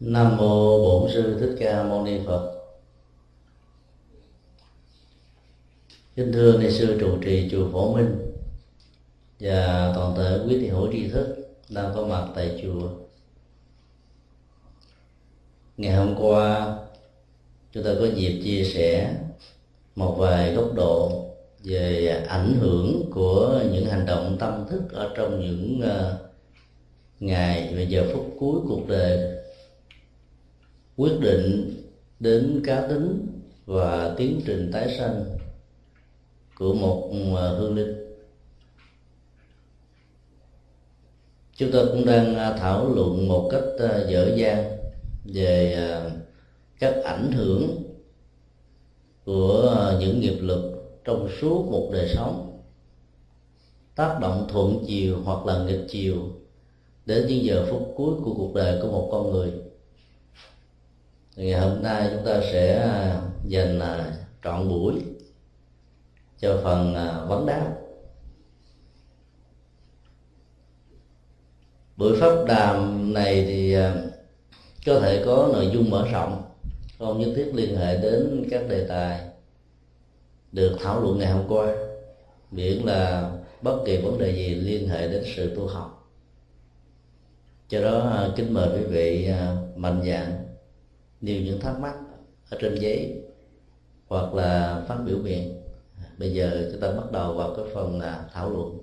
Nam mô Bổn sư Thích Ca Mâu Ni Phật. Kính thưa ni sư trụ trì chùa Phổ Minh và toàn thể quý thị hữu tri thức đang có mặt tại chùa. Ngày hôm qua, chúng ta có dịp chia sẻ một vài góc độ về ảnh hưởng của những hành động tâm thức ở trong những ờ, ngày và giờ phút cuối cuộc đời quyết định đến cá tính và tiến trình tái sanh của một à, hương linh. Chúng ta cũng đang à, thảo luận một cách à, dở dang về các ảnh hưởng của những nghiệp lực trong suốt một đời sống. Tác động thuận chiều hoặc là nghịch chiều đến những giờ phút cuối của cuộc đời của một con người ngày hôm nay chúng ta sẽ à, dành à, trọn buổi cho phần à, vấn đáp. Buổi pháp đàm này thì có thể có nội dung mở rộng, không nhất thiết liên hệ đến các đề tài được thảo luận ngày hôm qua, miễn là bất kỳ vấn đề gì liên hệ đến sự tu học. Cho đó kính mời quý vị mạnh dạng nêu những thắc mắc ở trên giấy hoặc là phát biểu miệng. Bây giờ chúng ta bắt đầu vào cái phần là thảo luận.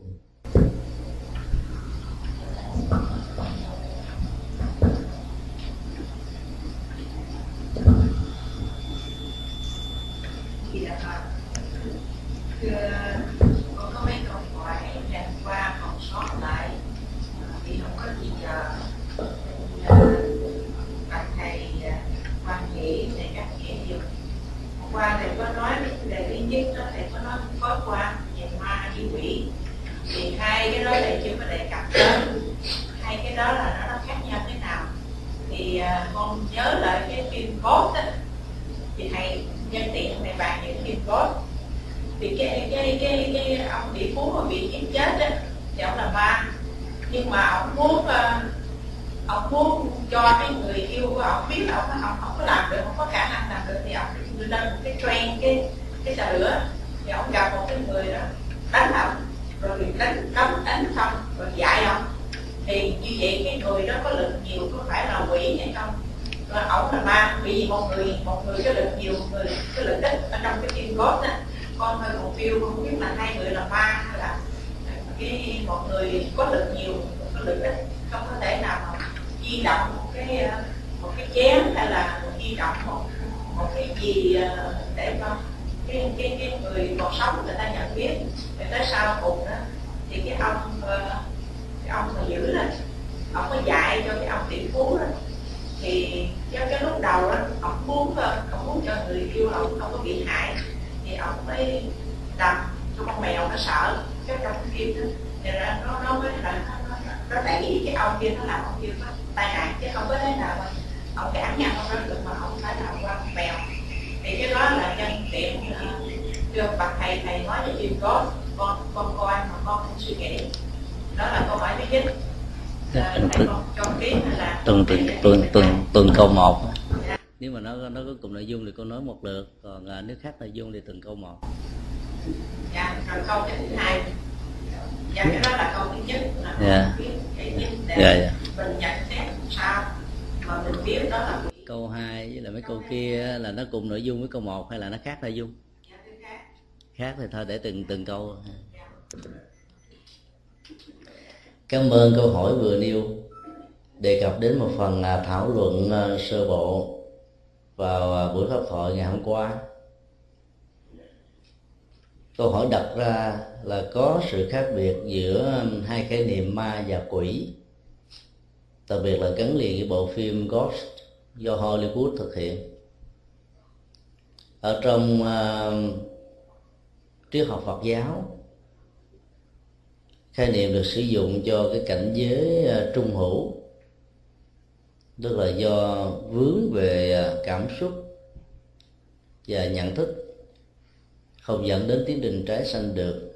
Câu một nếu mà nó nó có cùng nội dung thì con nói một lượt còn à, nếu khác nội dung thì từng câu một dạ rồi câu thứ hai dạ cái đó là câu thứ nhất là dạ. cái nhất để dạ, dạ. mình nhận xét sao mà mình biết đó là câu hai với là mấy câu kia là nó cùng nội dung với câu một hay là nó khác nội dung dạ, khác. khác thì thôi để từng từng câu dạ. cảm ơn câu hỏi vừa nêu đề cập đến một phần là thảo luận à, sơ bộ vào à, buổi pháp thoại ngày hôm qua câu hỏi đặt ra là có sự khác biệt giữa hai khái niệm ma và quỷ. Đặc biệt là gắn liền với bộ phim Ghost do Hollywood thực hiện. Ở trong uh, triết học Phật giáo khái niệm được sử dụng cho cái cảnh giới uh, trung hữu tức là do vướng về à, cảm xúc và nhận thức không dẫn đến tiến trình trái sanh được.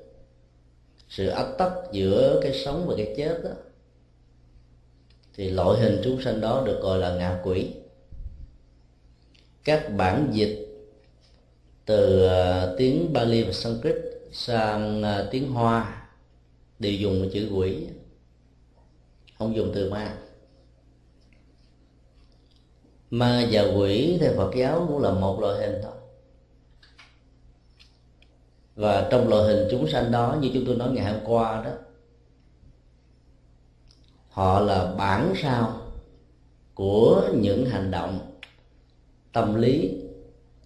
Sự ách tắc giữa cái sống và cái chết đó, thì loại hình chúng sanh đó được gọi là ngạ quỷ. Các bản dịch từ à, tiếng Bali và Sanskrit sang à, tiếng Hoa đều dùng chữ quỷ, không dùng từ ma. Ma và quỷ theo Phật giáo cũng là một loại hình thôi và trong loại hình chúng sanh đó, như chúng tôi nói ngày hôm qua đó, họ là bản sao của những hành động tâm lý,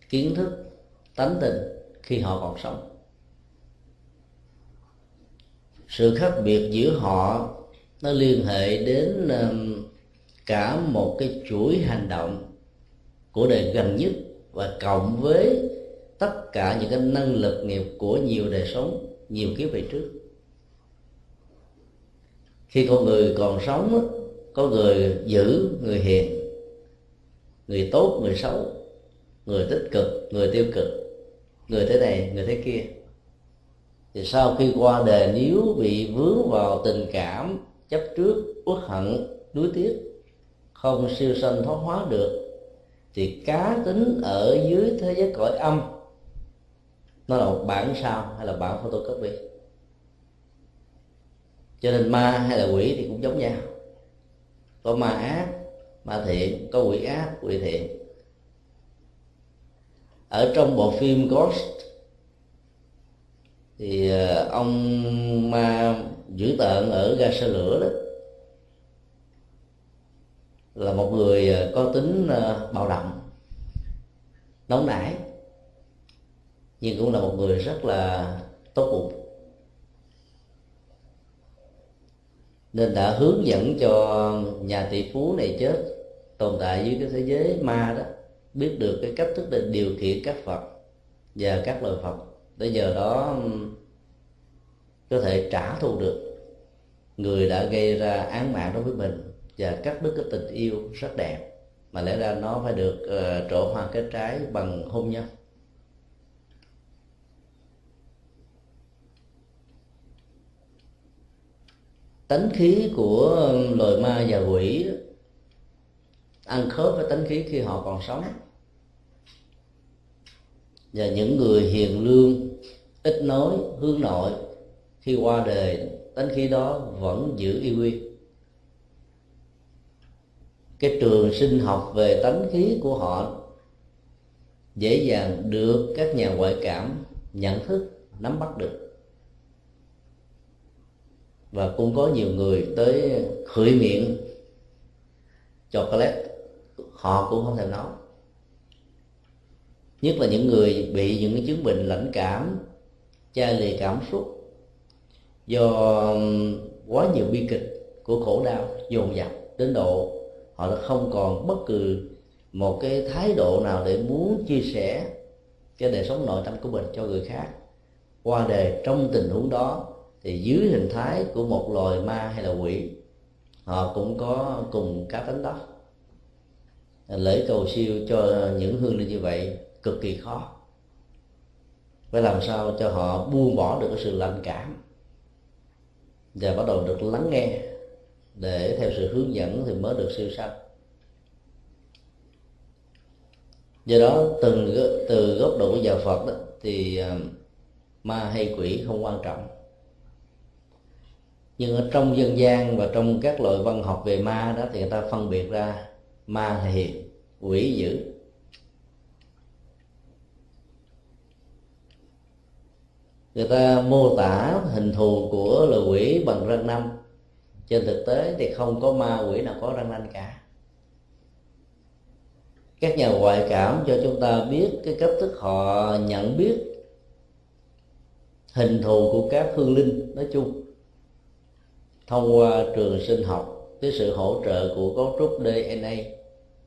kiến thức, tánh tình khi họ còn sống. Sự khác biệt giữa họ nó liên hệ đến cả một cái chuỗi hành động của đời gần nhất và cộng với tất cả những cái năng lực nghiệp của nhiều đời sống, nhiều kiếp về trước. Khi con người còn sống có người giữ, người hiền, người tốt, người xấu, người tích cực, người tiêu cực, người thế này, người thế kia. Thì sau khi qua đời, nếu bị vướng vào tình cảm, chấp trước, uất hận đuối tiếc, không siêu sanh thoát hóa được, thì cá tính ở dưới thế giới cõi âm nó là một bản sao hay là bản photocopy cho nên ma hay là quỷ thì cũng giống nhau. Có ma ác, ma thiện, có quỷ ác, quỷ thiện. Ở trong bộ phim Ghost thì ờ, ông ma dữ tợn ở ga xe lửa đó là một người ờ, có tính ờ, bạo động, nóng nảy nhưng cũng là một người rất là tốt bụng. Nên đã hướng dẫn cho nhà tỷ phú này chết tồn tại dưới cái thế giới ma đó biết được cái cách thức để điều khiển các phật và các loài phật. Để giờ đó có thể trả thù được. Người đã gây ra án mạng đối với mình và cắt đứt cái tình yêu rất đẹp. Mà lẽ ra nó phải được uh, trổ hoa kết trái bằng hôn nhân. Tánh khí của loài ma và quỷ ăn khớp với tánh khí khi họ còn sống. Và những người hiền lương, ít nói, hướng nội, khi qua đời, tánh khí đó vẫn giữ y nguyên cái trường sinh học về tánh khí của họ dễ dàng được các nhà ngoại cảm nhận thức, nắm bắt được và cũng có nhiều người tới khửi miệng chocolate. Họ cũng không thèm nói nhất là những người bị những cái chứng bệnh lãnh cảm, chai lì cảm xúc, do um, quá nhiều bi kịch của khổ đau, dồn dập đến độ họ đã không còn bất cứ một cái thái độ nào để muốn chia sẻ cái đời sống nội tâm của mình cho người khác qua đề trong tình huống đó thì dưới hình thái của một loài ma hay là quỷ họ cũng có cùng cá tính đó. Lễ cầu siêu cho những hương linh như vậy cực kỳ khó. Phải làm sao cho họ buông bỏ được cái sự lạnh cảm và bắt đầu được lắng nghe để theo sự hướng dẫn thì mới được siêu sanh do đó từ từ góc độ của nhà Phật đó, thì ờ, ma hay quỷ không quan trọng nhưng ở trong dân gian và trong các loại văn học về ma đó thì người ta phân biệt ra ma là hiền quỷ dữ. Người ta mô tả hình thù của loài quỷ bằng răng nanh. Trên thực tế thì không có ma quỷ nào có răng nanh cả. Các nhà ngoại cảm cho chúng ta biết cái cách thức họ nhận biết hình thù của các hương linh nói chung thông qua trường sinh học với sự hỗ trợ của cấu trúc DNA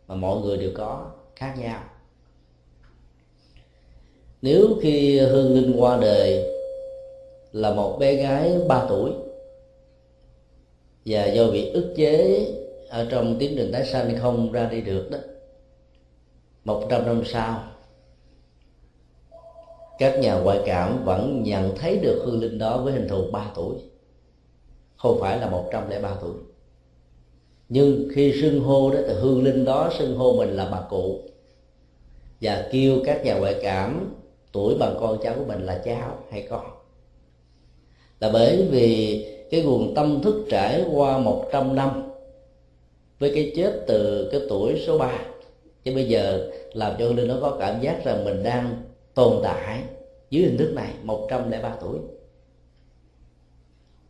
mà mọi người đều có, khác nhau. Nếu khi hương linh qua đời là một bé gái 3 tuổi và do bị ức chế ở trong tiến trình tái sanh không ra đi được đó, một trăm năm sau, các nhà ngoại cảm vẫn nhận thấy được hương linh đó với hình thù 3 tuổi không phải là 103 tuổi. Nhưng khi xưng hô đó, thì hương linh đó xưng hô mình là bà cụ. Và kêu các nhà ngoại cảm, tuổi bằng con cháu của mình là cháu hay con? Là bởi vì cái nguồn tâm thức trải qua 100 năm với cái chết từ cái tuổi số 3 chứ bây giờ làm cho hương linh nó có cảm giác rằng mình đang tồn tại dưới hình thức này 103 tuổi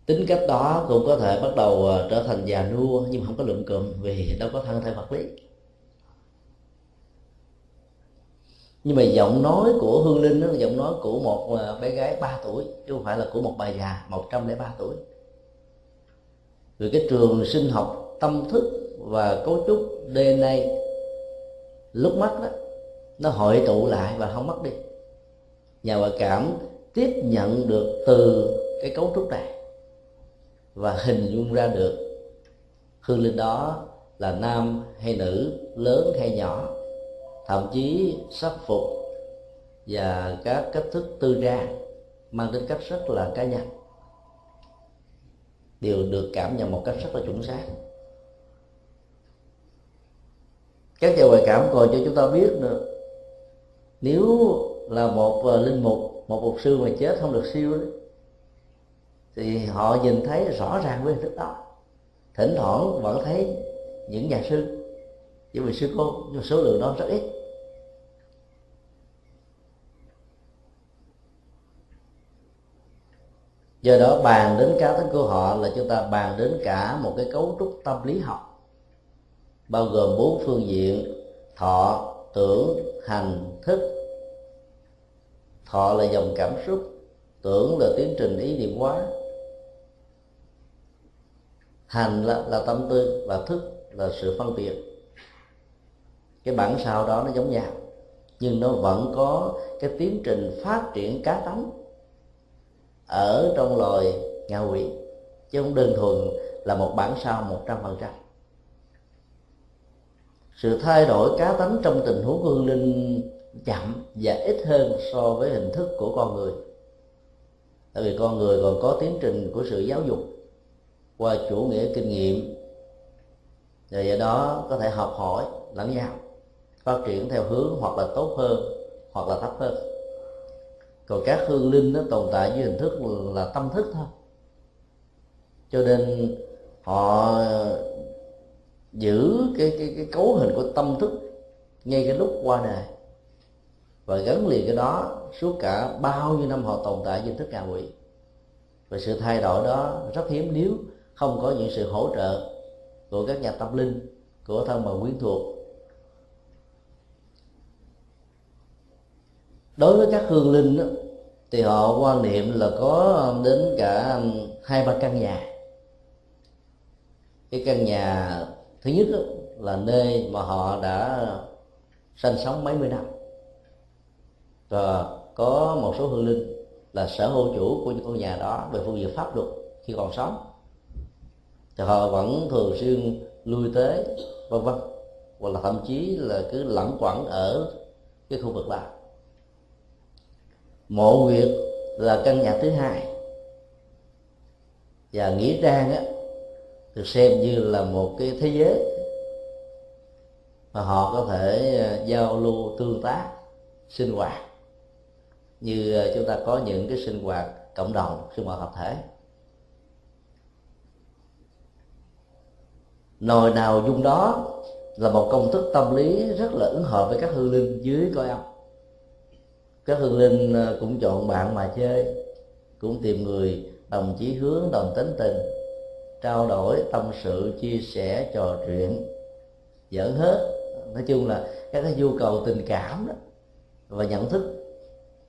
tính cách đó cũng có thể bắt đầu ờ, trở thành già nua, nhưng mà không có lượng cụm vì đâu có thân thể vật lý. Nhưng mà giọng nói của hương linh đó là giọng nói của một ờ, bé gái 3 tuổi, chứ không phải là của một bà già 103 tuổi. Vì cái trường sinh học tâm thức và cấu trúc DNA lúc mất đó nó hội tụ lại và không mất đi. Nhà ngoại cảm tiếp nhận được từ cái cấu trúc này và hình dung ra được. Hương linh đó là nam hay nữ, lớn hay nhỏ, thậm chí sắc phục và các cách thức tư trang mang tính cách rất là cá nhân. Đều được cảm nhận một cách rất là chuẩn xác. Các nhà ngoại cảm còn cho chúng ta biết nữa, nếu là một ờ, linh mục, một mục sư mà chết không được siêu đấy thì họ nhìn thấy rõ ràng với hình thức đó. Thỉnh thoảng vẫn thấy những nhà sư. Những vị sư cô, nhưng số lượng đó rất ít. Do đó bàn đến cá tính của họ là chúng ta bàn đến cả một cái cấu trúc tâm lý học. Bao gồm bốn phương diện, thọ, tưởng, hành, thức. Thọ là dòng cảm xúc, tưởng là tiến trình ý niệm hóa hành là, là tâm tư và thức là sự phân biệt. Cái bản sao đó nó giống nhau nhưng nó vẫn có cái tiến trình phát triển cá tánh ở trong loài ngạ quỷ chứ không đơn thuần là một bản sao một trăm phần trăm. Sự thay đổi cá tánh trong tình huống của hương linh chậm và ít hơn so với hình thức của con người. Tại vì con người còn có tiến trình của sự giáo dục qua chủ nghĩa kinh nghiệm. Và do đó có thể học hỏi, lẫn nhau, phát triển theo hướng hoặc là tốt hơn, hoặc là thấp hơn. Còn các hương linh nó tồn tại dưới hình thức là tâm thức thôi. Cho nên họ giữ cái cái cái cấu hình của tâm thức ngay cái lúc qua đời. Và gắn liền cái đó suốt cả bao nhiêu năm họ tồn tại dưới thức ngạ quỷ. Và sự thay đổi đó rất hiếm. Nếu không có những sự hỗ trợ của các nhà tâm linh của thân bằng quyến thuộc. Đối với các hương linh đó, thì họ quan niệm là có đến cả um, hai ba căn nhà. Cái căn nhà thứ nhất đó, là nơi mà họ đã sinh sống mấy mươi năm. Và có một số hương linh là sở hữu chủ của những ngôi nhà đó về phương diện pháp luật khi còn sống thì họ vẫn thường xuyên lui tới, vân vân. Hoặc là thậm chí là cứ lẩn quẩn ở cái khu vực đó. Mộ nguyệt là căn nhà thứ hai. Và nghĩa trang á, được xem như là một cái thế giới mà họ có thể à, giao lưu tương tác, sinh hoạt. Như à, chúng ta có những cái sinh hoạt cộng đồng, sinh hoạt hợp thể. Nồi nào dung đó là một công thức tâm lý rất là ứng hợp với các hương linh dưới coi âm. Các hương linh ờ, cũng chọn bạn mà chơi, cũng tìm người đồng chí hướng, đồng tính tình, trao đổi tâm sự, chia sẻ, trò chuyện, giỡn hết. Nói chung là các cái nhu cầu tình cảm đó và nhận thức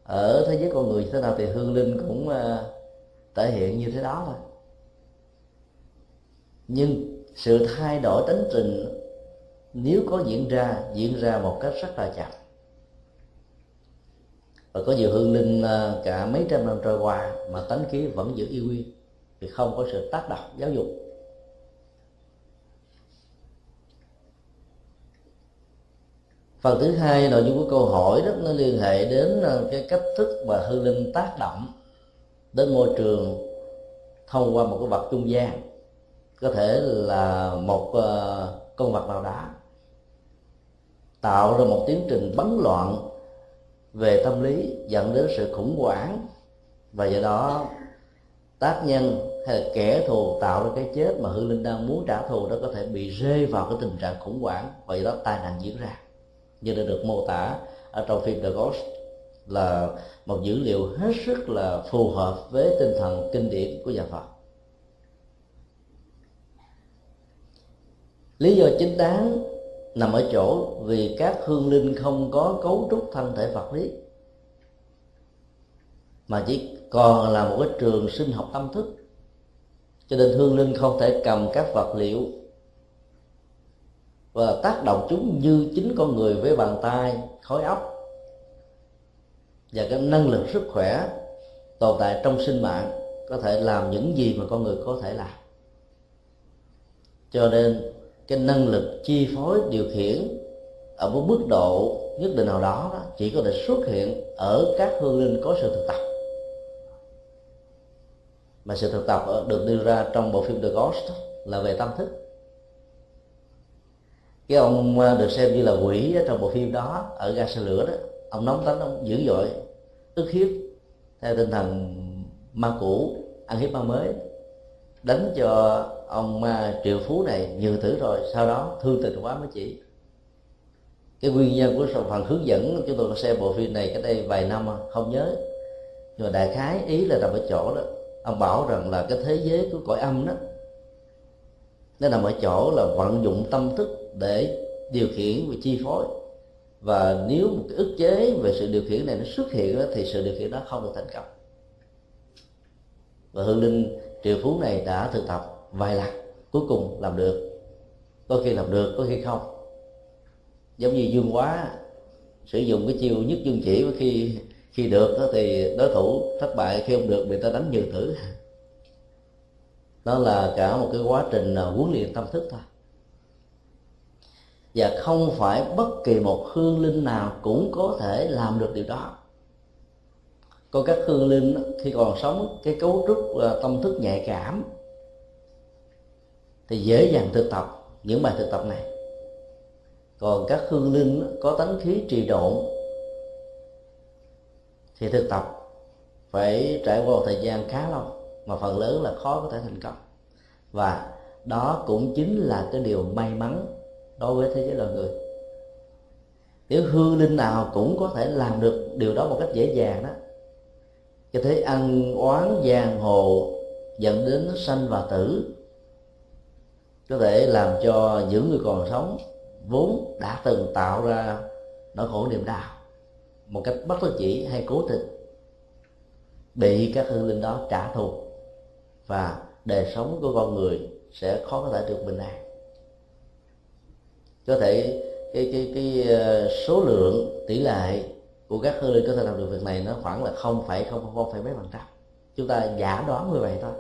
ở thế giới con người như thế nào thì hương linh cũng ờ, thể hiện như thế đó thôi. Nhưng sự thay đổi tính trình nếu có diễn ra diễn ra một cách rất là chậm. Và có nhiều hương linh à, cả mấy trăm năm trôi qua mà tánh khí vẫn giữ y nguyên vì không có sự tác động giáo dục. Phần thứ hai, nội dung của câu hỏi đó, nó liên hệ đến à, cái cách thức mà hương linh tác động đến môi trường thông qua một cái vật trung gian có thể là một ờ, con vật nào đó tạo ra một tiến trình bấn loạn về tâm lý, dẫn đến sự khủng hoảng và do đó tác nhân hay là kẻ thù tạo ra cái chết mà hư linh đang muốn trả thù đó có thể bị rơi vào cái tình trạng khủng hoảng và do đó tai nạn diễn ra. Như đã được mô tả ở trong phim The Ghost là một dữ liệu hết sức là phù hợp với tinh thần kinh điển của nhà Phật. Lý do chính đáng nằm ở chỗ vì các hương linh không có cấu trúc thân thể vật lý, mà chỉ còn là một cái trường sinh học tâm thức. Cho nên hương linh không thể cầm các vật liệu và tác động chúng như chính con người với bàn tay khối óc và cái năng lực sức khỏe tồn tại trong sinh mạng có thể làm những gì mà con người có thể làm. Cho nên cái năng lực chi phối điều khiển ở một mức độ nhất định nào đó, đó chỉ có thể xuất hiện ở các hương linh có sự thực tập. Mà sự thực tập được đưa ra trong bộ phim The Ghost là về tâm thức. Cái ông à, được xem như là quỷ trong bộ phim đó ở ga xe lửa đó ông nóng tính ông dữ dội ức hiếp theo tinh thần ma cũ ăn hiếp ma mới đánh cho ông à, triệu phú này nhiều tử rồi sau đó thương tình quá mới chỉ. Cái nguyên nhân của phần hướng dẫn chúng tôi có xem bộ phim này cách đây vài năm không nhớ. Nhưng mà đại khái ý là nằm ở chỗ đó. Ông bảo rằng là cái thế giới của cõi âm đó nó nằm ở chỗ là vận dụng tâm thức để điều khiển và chi phối. Và nếu một cái ức chế về sự điều khiển này nó xuất hiện đó, thì sự điều khiển đó không được thành công. Và hương linh triệu phú này đã thực tập vài lần, cuối cùng làm được. Có khi làm được, có khi không. Giống như dương quá sử dụng cái chiêu nhất dương chỉ khi khi được đó thì đối thủ thất bại, khi không được người ta đánh nhường thử. Đó là cả một cái quá trình à, huấn luyện tâm thức thôi. Và không phải bất kỳ một hương linh nào cũng có thể làm được điều đó. Có các hương linh khi còn sống, cái cấu trúc à, tâm thức nhạy cảm thì dễ dàng thực tập những bài thực tập này. Còn các hương linh có tánh khí trì độn, thì thực tập phải trải qua một thời gian khá lâu, mà phần lớn là khó có thể thành công. Và đó cũng chính là cái điều may mắn đối với thế giới loài người. Nếu hư linh nào cũng có thể làm được điều đó một cách dễ dàng đó cho thế ăn oán giang hồ dẫn đến sanh và tử có thể làm cho những người còn sống vốn đã từng tạo ra nỗi khổ niềm đau một cách bất đắc chỉ hay cố tình, bị các hương linh đó trả thù và đời sống của con người sẽ khó có thể được bình an. Có thể cái cái cái ờ, số lượng tỷ lệ của các hương linh có thể làm được việc này nó khoảng là không phải không không phải mấy phần trăm. Chúng ta giả đoán như vậy thôi.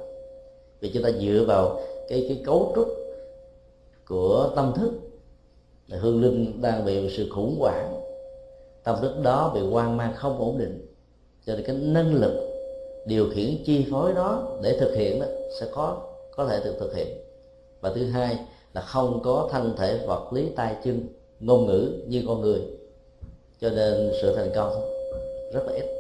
Vì chúng ta dựa vào cái cái cấu trúc của tâm thức. Là hương linh đang bị sự khủng hoảng. Tâm thức đó bị hoang mang không ổn định. Cho nên cái năng lực điều khiển chi phối đó để thực hiện đó sẽ có có thể được thực hiện. Và thứ hai là không có thân thể vật lý tay chân, ngôn ngữ như con người. Cho nên sự thành công rất là ít.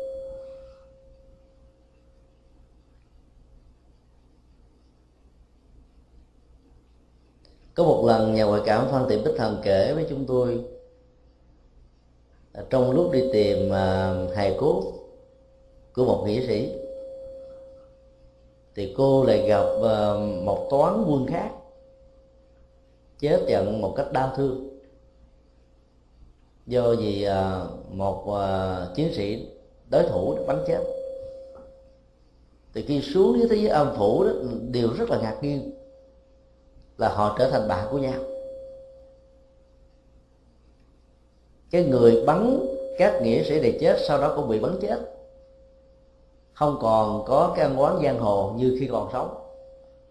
Có một lần nhà ngoại cảm phan thị bích thần kể với chúng tôi trong lúc đi tìm à, hài cốt của một nghĩa sĩ, thì cô lại gặp à, một toán quân khác chết trận một cách đau thương. Do vì à, một chiến sĩ đối thủ bắn chết. Thì khi xuống dưới thế giới âm phủ đó đều rất là ngạc nhiên là họ trở thành bạn của nhau. Cái người bắn các nghĩa sĩ này chết, sau đó cũng bị bắn chết. Không còn có cái ăn quán giang hồ như khi còn sống,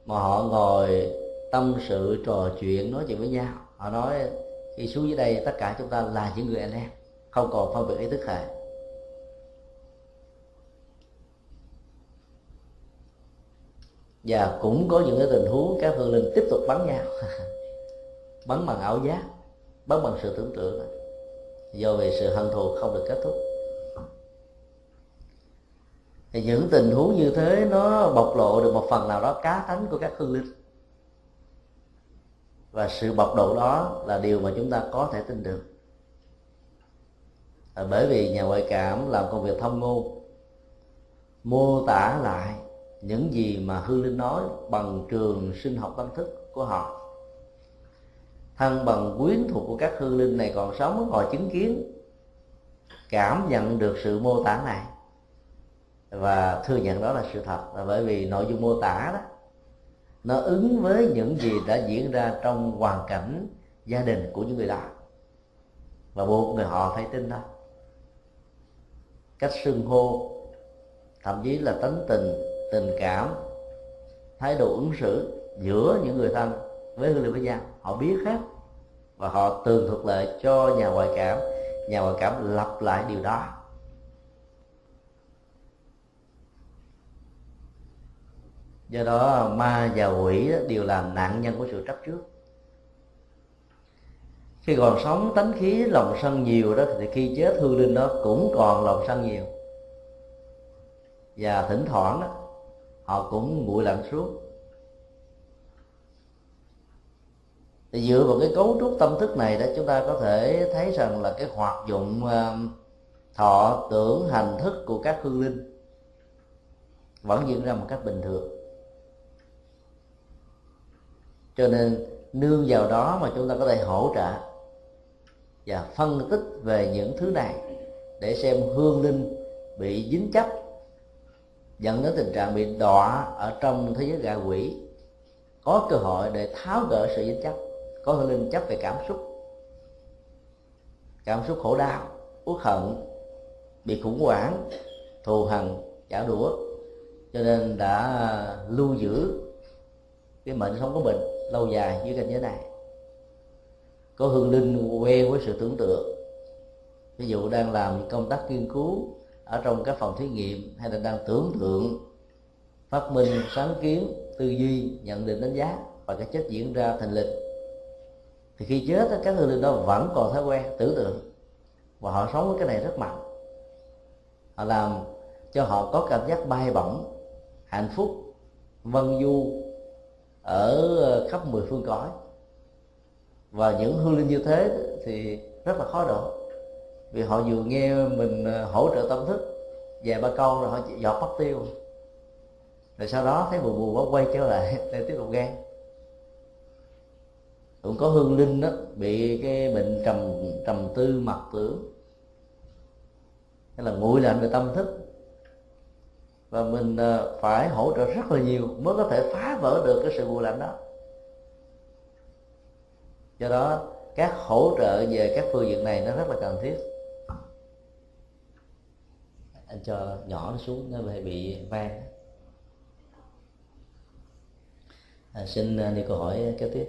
mà họ ngồi tâm sự, trò chuyện, nói chuyện với nhau. Họ nói, khi xuống dưới đây, tất cả chúng ta là những người anh em, không còn phân biệt ý thức hệ và cũng có những cái tình huống các hương linh tiếp tục bắn nhau. Bắn bằng ảo giác, bắn bằng sự tưởng tượng. Do vì sự hận thù không được kết thúc. Thì những tình huống như thế nó bộc lộ được một phần nào đó cá tánh của các hương linh. Và sự bộc lộ đó là điều mà chúng ta có thể tin được. Bởi vì nhà ngoại cảm làm công việc thông ngôn mô tả lại những gì mà hương linh nói bằng trường sinh học tâm thức của họ. Thân bằng quyến thuộc của các hương linh này còn sống ngồi chứng kiến, cảm nhận được sự mô tả này. Và thừa nhận đó là sự thật, là bởi vì nội dung mô tả đó, nó ứng với những gì đã diễn ra trong hoàn cảnh gia đình của những người đó. Và buộc người họ phải tin đó. Cách xưng hô, thậm chí là tánh tình tình cảm thái độ ứng xử giữa những người thân với hương liệu với nhau họ biết hết và họ tường thuật lại cho nhà ngoại cảm. Nhà ngoại cảm lặp lại điều đó. Do đó ma và quỷ đều là nạn nhân của sự chấp trước. Khi còn sống tánh khí lòng sân nhiều đó thì khi chết hương linh đó cũng còn lòng sân nhiều. Và thỉnh thoảng đó, họ cũng nguội lạnh suốt thì dựa vào cái cấu trúc tâm thức này đó, chúng ta có thể thấy rằng là cái hoạt dụng ờ, thọ tưởng hành thức của các hương linh vẫn diễn ra một cách bình thường. Cho nên nương vào đó mà chúng ta có thể hỗ trợ và phân tích về những thứ này để xem hương linh bị dính chấp dẫn đến tình trạng bị đọa ở trong thế giới gà quỷ. Có cơ hội để tháo gỡ sự dính chấp có hương linh chấp về cảm xúc. Cảm xúc khổ đau, uất hận, bị khủng hoảng, thù hằn trả đũa. Cho nên đã lưu giữ cái mệnh sống của mình lâu dài dưới cảnh giới này. Có hương linh quen với sự tưởng tượng. Ví dụ đang làm công tác nghiên cứu ở trong các phòng thí nghiệm hay là đang tưởng tượng, phát minh, sáng kiến, tư duy, nhận định, đánh giá và cái chết diễn ra thành lịch. Thì khi chết các hương linh đó vẫn còn thói quen tưởng tượng và họ sống với cái này rất mạnh. Họ làm cho họ có cảm giác bay bổng, hạnh phúc, vân du ở ờ, khắp mười phương cõi. Và những hương linh như thế thì rất là khó độ vì họ vừa nghe mình ờ, hỗ trợ tâm thức vài ba câu rồi họ dọt mất tiêu. Rồi sau đó thấy buồn buồn quá quay trở lại để tiếp tục gan cũng có hương linh đó, bị cái bệnh trầm trầm tư mặc tưởng. Hay là nguội lạnh về tâm thức. Và mình ờ, phải hỗ trợ rất là nhiều mới có thể phá vỡ được cái sự nguội lạnh đó. Do đó, các hỗ trợ về các phương diện này nó rất là cần thiết anh cho nhỏ nó xuống nó bị bị vang. À, xin à, đi câu hỏi kế tiếp.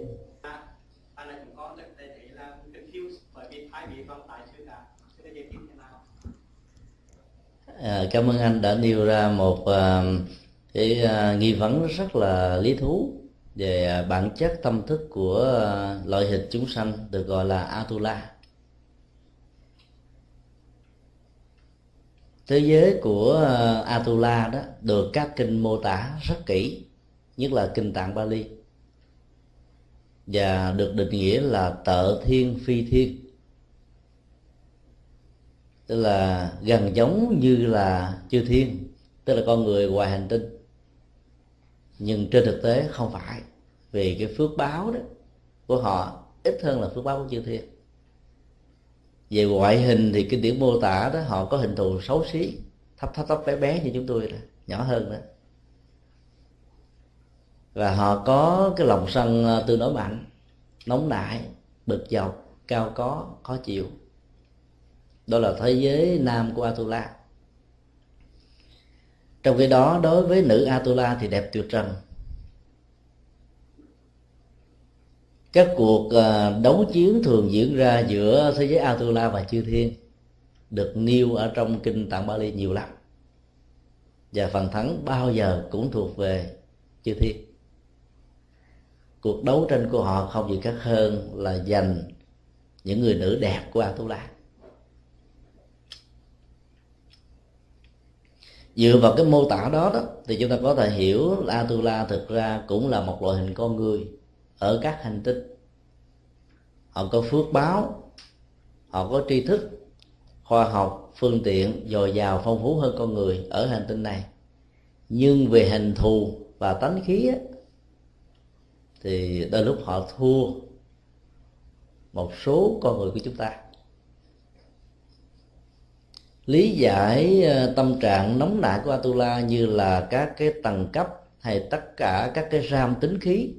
À, cảm ơn anh đã nêu ra một uh, cái uh, nghi vấn rất là lý thú về uh, bản chất tâm thức của uh, loại hình chúng sanh được gọi là Atula. Thế giới của ờ, Atula đó được các kinh mô tả rất kỹ, nhất là kinh Tạng Bali và được định nghĩa là tợ thiên phi thiên. Tức là gần giống như là chư thiên tức là con người ngoài hành tinh. Nhưng trên thực tế không phải vì cái phước báo đó của họ ít hơn là phước báo của chư thiên về ngoại hình thì kinh điển mô tả đó, họ có hình thù xấu xí, thấp thấp thấp, bé bé như chúng tôi đó, nhỏ hơn đó. Và họ có cái lòng sân ờ, tương đối mạnh, nóng nảy, bực dọc, cao có, khó chịu. Đó là thế giới nam của Atula. Trong khi đó, đối với nữ Atula thì đẹp tuyệt trần. Các cuộc à, đấu chiến thường diễn ra giữa thế giới Atula và chư thiên, được nêu ở trong kinh Tạng Bali nhiều lắm. Và phần thắng bao giờ cũng thuộc về chư thiên. Cuộc đấu tranh của họ không gì khác hơn là giành những người nữ đẹp của Atula. Dựa vào cái mô tả đó đó, thì chúng ta có thể hiểu là Atula thực ra cũng là một loại hình con người ở các hành tinh. Họ có phước báo họ có tri thức khoa học phương tiện dồi dào phong phú hơn con người ở hành tinh này. Nhưng về hình thù và tánh khí á, thì đôi lúc họ thua một số con người của chúng ta. Lý giải ờ, tâm trạng nóng nảy của Atula như là các cái tầng cấp hay tất cả các cái ram tính khí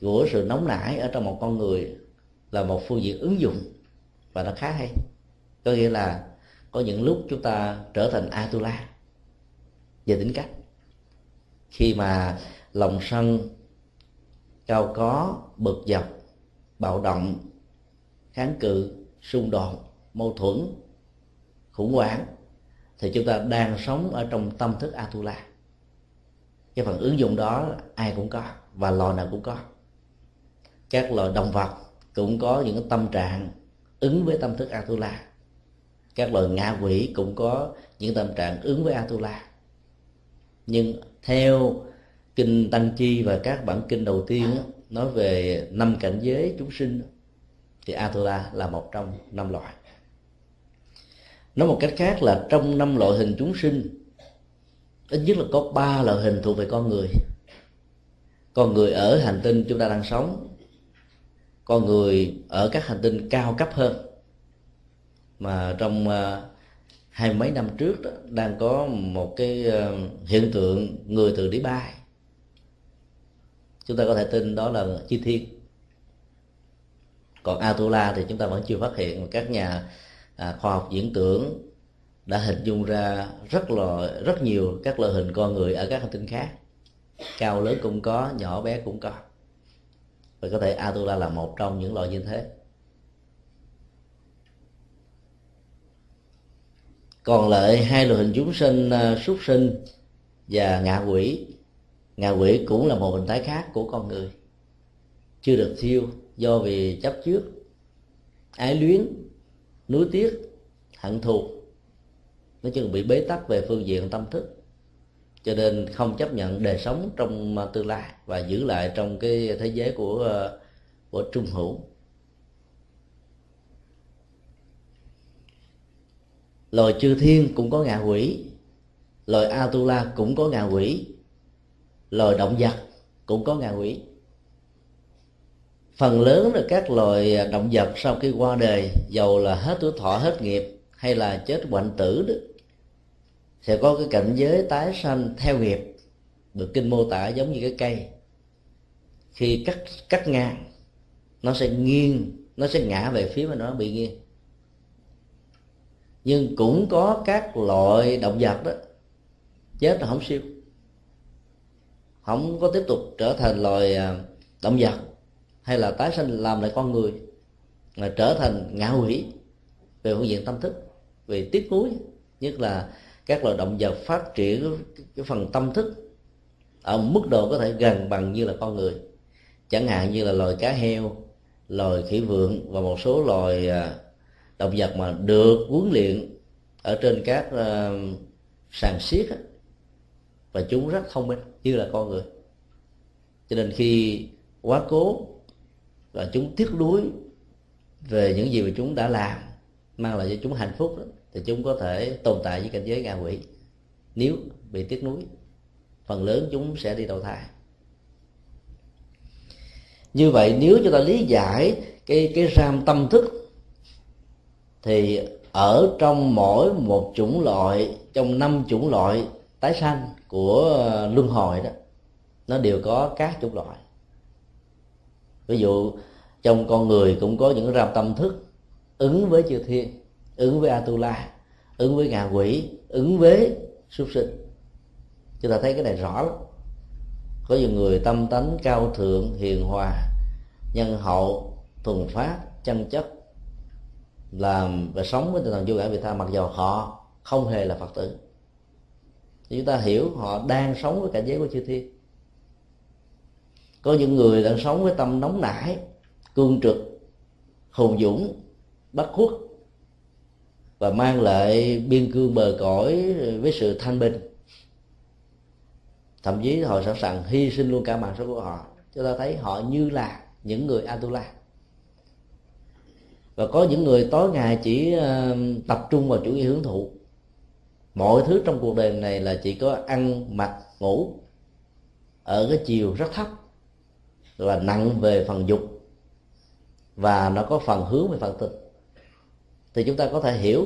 của sự nóng nảy ở trong một con người là một phương diện ứng dụng và nó khá hay. Có nghĩa là có những lúc chúng ta trở thành Atula về tính cách. Khi mà lòng sân cao có, bực dọc, bạo động, kháng cự, xung đột, mâu thuẫn, khủng hoảng, thì chúng ta đang sống ở trong tâm thức atula cái phần ứng dụng đó ai cũng có và lò nào cũng có các loài động vật cũng có những tâm trạng ứng với tâm thức atula. Các loài ngạ quỷ cũng có những tâm trạng ứng với atula. Nhưng theo kinh tăng chi và các bản kinh đầu tiên nói về năm cảnh giới chúng sinh, thì atula là một trong năm loại. Nói một cách khác là trong năm loại hình chúng sinh, ít nhất là có ba loại hình thuộc về con người. Con người ở hành tinh chúng ta đang sống con người ở các hành tinh cao cấp hơn. Mà trong uh, hai mấy năm trước đó, đang có một cái uh, hiện tượng người từ đi bay. Chúng ta có thể tin đó là chi thiên. Còn Atula thì chúng ta vẫn chưa phát hiện mà các nhà à, khoa học diễn tưởng đã hình dung ra rất là rất nhiều các loại hình con người ở các hành tinh khác. Cao lớn cũng có nhỏ bé cũng có và có thể Atula là một trong những loại như thế. Còn lại hai loại hình chúng sinh à, súc sinh và ngạ quỷ. Ngạ quỷ cũng là một hình thái khác của con người. Chưa được thiêu do vì chấp trước, ái luyến, nuối tiếc, hận thù. Nói chung bị bế tắc về phương diện tâm thức cho nên không chấp nhận đời sống trong à, tương lai và giữ lại trong cái thế giới của à, của trung hữu. Loài chư thiên cũng có ngạ quỷ, loài atula cũng có ngạ quỷ, loài động vật cũng có ngạ quỷ. Phần lớn là các loài à, động vật sau khi qua đời, dầu là hết tuổi thọ, hết nghiệp hay là chết bệnh tử đó sẽ có cái cảnh giới tái sanh theo nghiệp, được kinh mô tả giống như cái cây. Khi cắt cắt ngang, nó sẽ nghiêng, nó sẽ ngã về phía mà nó bị nghiêng. Nhưng cũng có các loại động vật đó, chết là không siêu. Không có tiếp tục trở thành loài à, động vật, hay là tái sinh làm lại con người, mà trở thành ngạ quỷ về phương diện tâm thức, về tiếc nuối, nhất là các loài động vật phát triển cái phần tâm thức ở mức độ có thể gần bằng như là con người. Chẳng hạn như là loài cá heo loài khỉ vượn và một số loài à, động vật mà được huấn luyện ở trên các uh, sàn xiết và chúng rất thông minh như là con người. Cho nên khi quá cố và chúng tiếc nuối về những gì mà chúng đã làm mang lại cho chúng hạnh phúc đó, thì chúng có thể tồn tại với cảnh giới ngạ quỷ. Nếu bị tiếc nuối, phần lớn chúng sẽ đi đầu thai. Như vậy, nếu chúng ta lý giải cái cái ram tâm thức, thì ở trong mỗi một chủng loại, trong năm chủng loại tái sanh của ờ, luân hồi đó, nó đều có các chủng loại. Ví dụ, trong con người cũng có những ram tâm thức ứng với chư thiên ứng với atula, ứng với ngạ quỷ, ứng với súc sinh. Chúng ta thấy cái này rõ lắm. Có nhiều người tâm tánh cao thượng, hiền hòa, nhân hậu, thuần phát chân chất, làm và sống với tinh thần vô ngã vị tha, mặc dầu họ không hề là phật tử. Thì chúng ta hiểu họ đang sống với cảnh giới của chư thiên. Có những người đang sống với tâm nóng nảy, cương trực, hùng dũng, bất khuất và mang lại biên cương bờ cõi với sự thanh bình. Thậm chí họ sẵn sàng hy sinh luôn cả mạng sống của họ chúng ta thấy họ như là những người atula. Và có những người tối ngày chỉ tập trung vào chủ nghĩa hưởng thụ. Mọi thứ trong cuộc đời này là chỉ có ăn, mặc, ngủ ở cái chiều rất thấp, là nặng về phần dục và nó có phần hướng về phần tình thì chúng ta có thể hiểu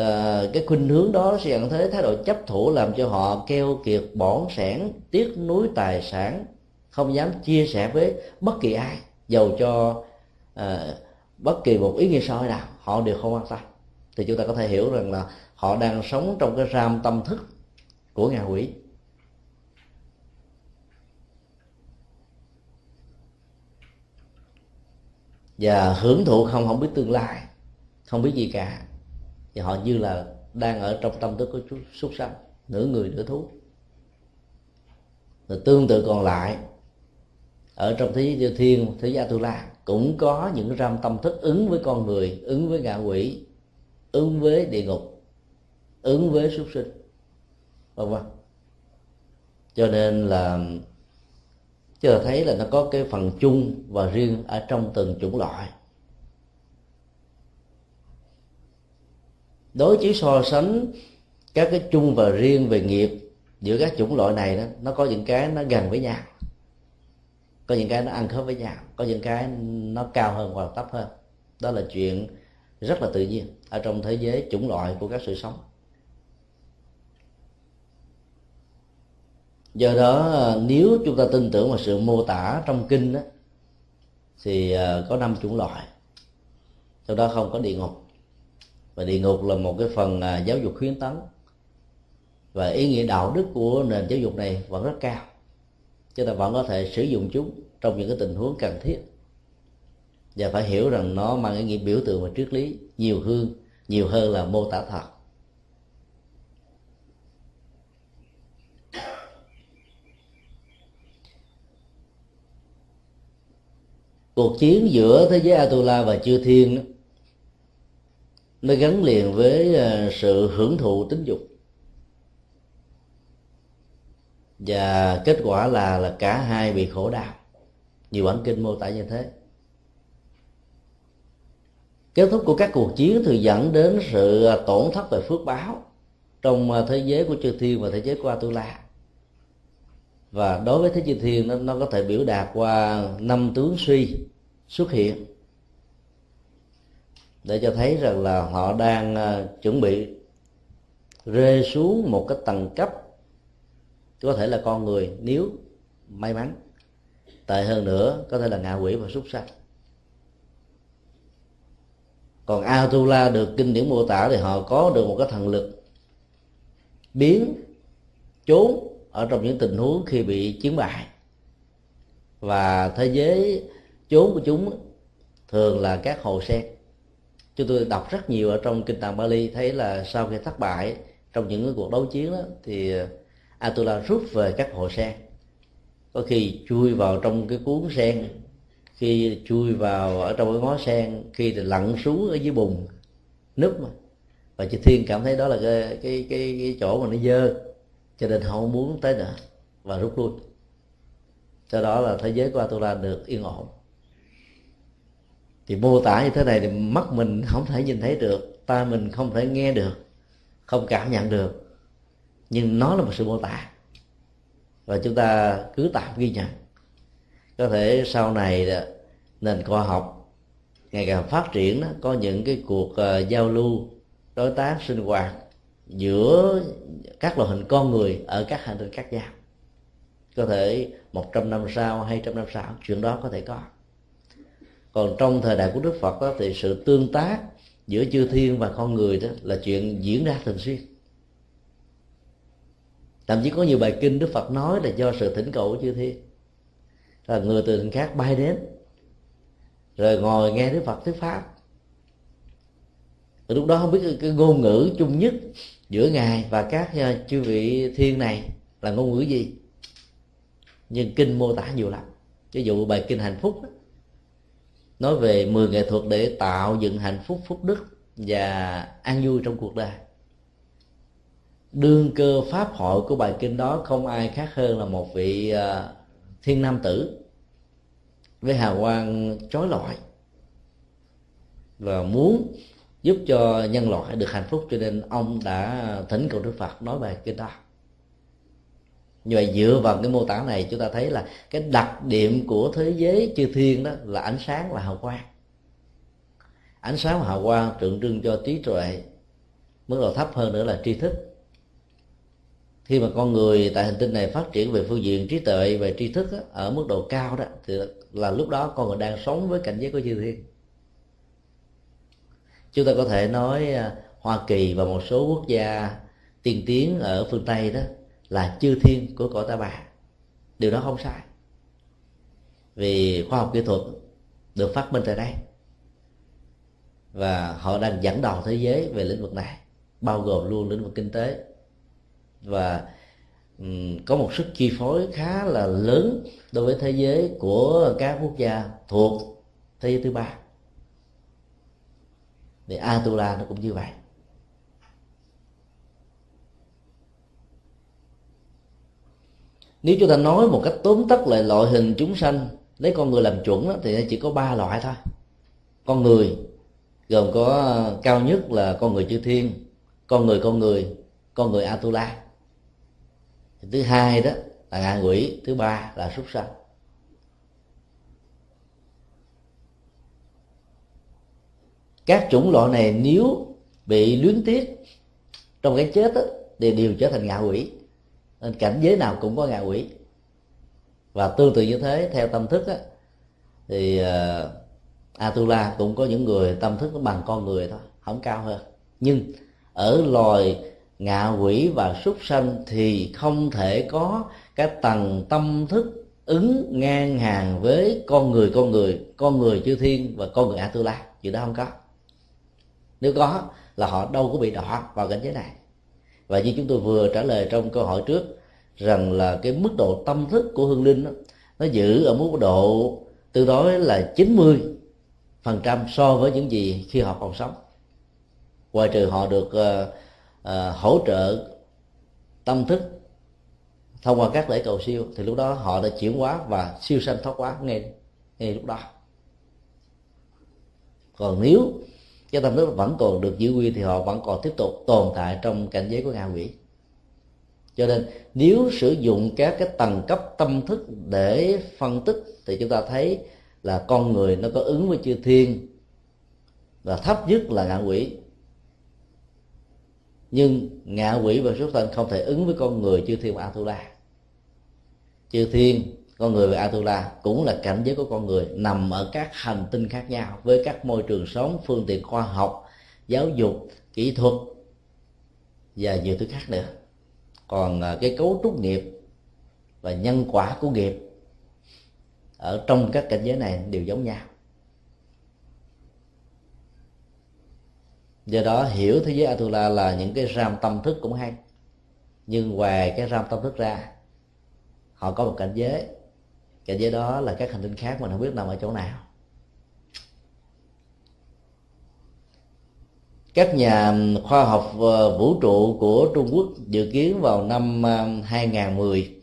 uh, cái khuynh hướng đó sẽ dẫn thế thái độ chấp thủ làm cho họ keo kiệt bỏn sẻn tiếc nuối tài sản không dám chia sẻ với bất kỳ ai dầu cho uh, bất kỳ một ý nghĩa soi nào họ đều không quan tâm thì chúng ta có thể hiểu rằng là họ đang sống trong cái ram tâm thức của ngạ quỷ. Và hưởng thụ không không biết tương lai không biết gì cả. Thì họ như là đang ở trong tâm thức của chút súc sanh, nửa người, nửa thú. Rồi tương tự còn lại, ở trong thế giới thiên, thế giới atula, cũng có những ram tâm thức ứng với con người, ứng với ngạ quỷ, ứng với địa ngục, ứng với súc sinh, vân vân. Cho nên là chờ thấy là nó có cái phần chung và riêng ở trong từng chủng loại. Đối chiếu so sánh các cái chung và riêng về nghiệp giữa các chủng loại này đó nó có những cái nó gần với nhau. Có những cái nó ăn khớp với nhau. Có những cái nó cao hơn hoặc thấp hơn. Đó là chuyện rất là tự nhiên ở trong thế giới chủng loại của các sự sống. Do đó à, nếu chúng ta tin tưởng vào sự mô tả trong kinh đó, thì à, có năm chủng loại. Trong đó không có địa ngục và địa ngục là một cái phần à, giáo dục khuyến tấn. Và ý nghĩa đạo đức của nền giáo dục này vẫn rất cao chúng ta vẫn có thể sử dụng chúng trong những cái tình huống cần thiết. Và phải hiểu rằng nó mang ý nghĩa biểu tượng và triết lý nhiều hơn nhiều hơn là mô tả thật. Cuộc chiến giữa thế giới Atula và chư thiên nó gắn liền với ờ, sự hưởng thụ tính dục. Và kết quả là là cả hai bị khổ đau. Nhiều bản kinh mô tả như thế. Kết thúc của các cuộc chiến thường dẫn đến sự ờ, tổn thất về phước báo trong ờ, thế giới của chư thiên và thế giới của Atula. Và đối với thế chư thiên nó, nó có thể biểu đạt qua năm tướng suy xuất hiện để cho thấy rằng là họ đang ờ, chuẩn bị rơi xuống một cái tầng cấp có thể là con người nếu may mắn. Tệ hơn nữa, có thể là ngạ quỷ và súc sanh. Còn Atula được kinh điển mô tả thì họ có được một cái thần lực biến trốn ở trong những tình huống khi bị chiến bại. Và thế giới trốn của chúng thường là các hồ sen chúng tôi đọc rất nhiều ở trong kinh tạng Bali thấy là sau khi thất bại trong những cái cuộc đấu chiến đó thì Atula rút về các hồ sen. Có khi chui vào trong cái cuốn sen khi chui vào ở trong cái ngó sen khi thì lặn xuống ở dưới bùn núp mà. Và chư thiên cảm thấy đó là cái cái cái, cái chỗ mà nó dơ cho nên họ không muốn tới nữa và rút lui. Do đó là thế giới của Atula được yên ổn thì mô tả như thế này thì mắt mình không thể nhìn thấy được tai mình không thể nghe được không cảm nhận được. Nhưng nó là một sự mô tả. Và chúng ta cứ tạm ghi nhận. Có thể sau này nền khoa học ngày càng phát triển đó, có những cái cuộc ờ, giao lưu đối tác sinh hoạt giữa các loại hình con người ở các hành tinh khác nhau. Có thể 100 năm sau 200 năm sau chuyện đó có thể có còn trong thời đại của đức phật đó, thì sự tương tác giữa chư thiên và con người đó là chuyện diễn ra thường xuyên. Thậm chí có nhiều bài kinh đức phật nói là do sự thỉnh cầu của chư thiên. Là người từ thành khác bay đến rồi ngồi nghe đức phật thuyết pháp. Lúc đó không biết cái ngôn ngữ chung nhất giữa ngài và các à, chư vị thiên này là ngôn ngữ gì. Nhưng kinh mô tả nhiều lắm. Ví dụ bài kinh hạnh phúc đó, nói về 10 nghệ thuật để tạo dựng hạnh phúc phúc đức và an vui trong cuộc đời. Đương cơ pháp hội của bài kinh đó không ai khác hơn là một vị à, thiên nam tử với hào quang chói lọi và muốn giúp cho nhân loại được hạnh phúc. Cho nên ông đã thỉnh cầu đức phật nói bài kinh đó như vậy dựa vào cái mô tả này chúng ta thấy là cái đặc điểm của thế giới chư thiên đó là ánh sáng và hào quang. Ánh sáng và hào quang tượng trưng cho trí tuệ mức độ thấp hơn nữa là tri thức. Khi mà con người tại hành tinh này phát triển về phương diện trí tuệ về tri thức đó, ở mức độ cao đó thì là lúc đó con người đang sống với cảnh giới của chư thiên. Chúng ta có thể nói à, hoa kỳ và một số quốc gia tiên tiến ở phương tây đó là chư thiên của cõi ta bà. Điều đó không sai. Vì khoa học kỹ thuật được phát minh tại đây. Và họ đang dẫn đầu thế giới về lĩnh vực này, bao gồm luôn lĩnh vực kinh tế. Và có một sức chi phối khá là lớn đối với thế giới của các quốc gia thuộc thế giới thứ ba. Thì Atula nó cũng như vậy. Nếu chúng ta nói một cách tóm tắt lại loại hình chúng sanh lấy con người làm chuẩn đó, thì chỉ có ba loại thôi. Con người gồm có à, cao nhất là con người chư thiên con người con người con người atula. Thứ hai đó là ngạ quỷ thứ ba là súc sanh. Các chủng loại này nếu bị luyến tiếc trong cái chết đó, thì đều trở thành ngạ quỷ nên cảnh giới nào cũng có ngạ quỷ. Và tương tự như thế theo tâm thức á, thì uh, Atula cũng có những người tâm thức nó bằng con người thôi không cao hơn. Nhưng ở loài ngạ quỷ và súc sanh thì không thể có cái tầng tâm thức ứng ngang hàng với con người con người con người chư thiên và con người Atula. Chuyện đó không có. Nếu có là họ đâu có bị đọa vào cảnh giới này và như chúng tôi vừa trả lời trong câu hỏi trước rằng là cái mức độ tâm thức của hương linh đó, nó giữ ở mức độ tương đối là 90 phần trăm so với những gì khi họ còn sống. Ngoài trừ họ được uh, uh, hỗ trợ tâm thức thông qua các lễ cầu siêu thì lúc đó họ đã chuyển hóa và siêu sanh thoát hóa ngay ngay lúc đó. Còn nếu cái tâm thức vẫn còn được giữ nguyên thì họ vẫn còn tiếp tục tồn tại trong cảnh giới của ngạ quỷ. Cho nên nếu sử dụng các cái tầng cấp tâm thức để phân tích thì chúng ta thấy là con người nó có ứng với chư thiên và thấp nhất là ngạ quỷ. Nhưng ngạ quỷ và súc sanh không thể ứng với con người chư thiên và atula. Chư thiên con người về atula cũng là cảnh giới của con người, nằm ở các hành tinh khác nhau với các môi trường sống, phương tiện khoa học, giáo dục, kỹ thuật và nhiều thứ khác nữa. Còn à, cái cấu trúc nghiệp và nhân quả của nghiệp ở trong các cảnh giới này đều giống nhau. Do đó, hiểu thế giới atula là những cái ram tâm thức cũng hay. Nhưng ngoài cái ram tâm thức ra, họ có một cảnh giới cảnh giới đó là các hành tinh khác mà không biết nằm ở chỗ nào. Các nhà khoa học ờ, vũ trụ của Trung Quốc dự kiến vào năm 2010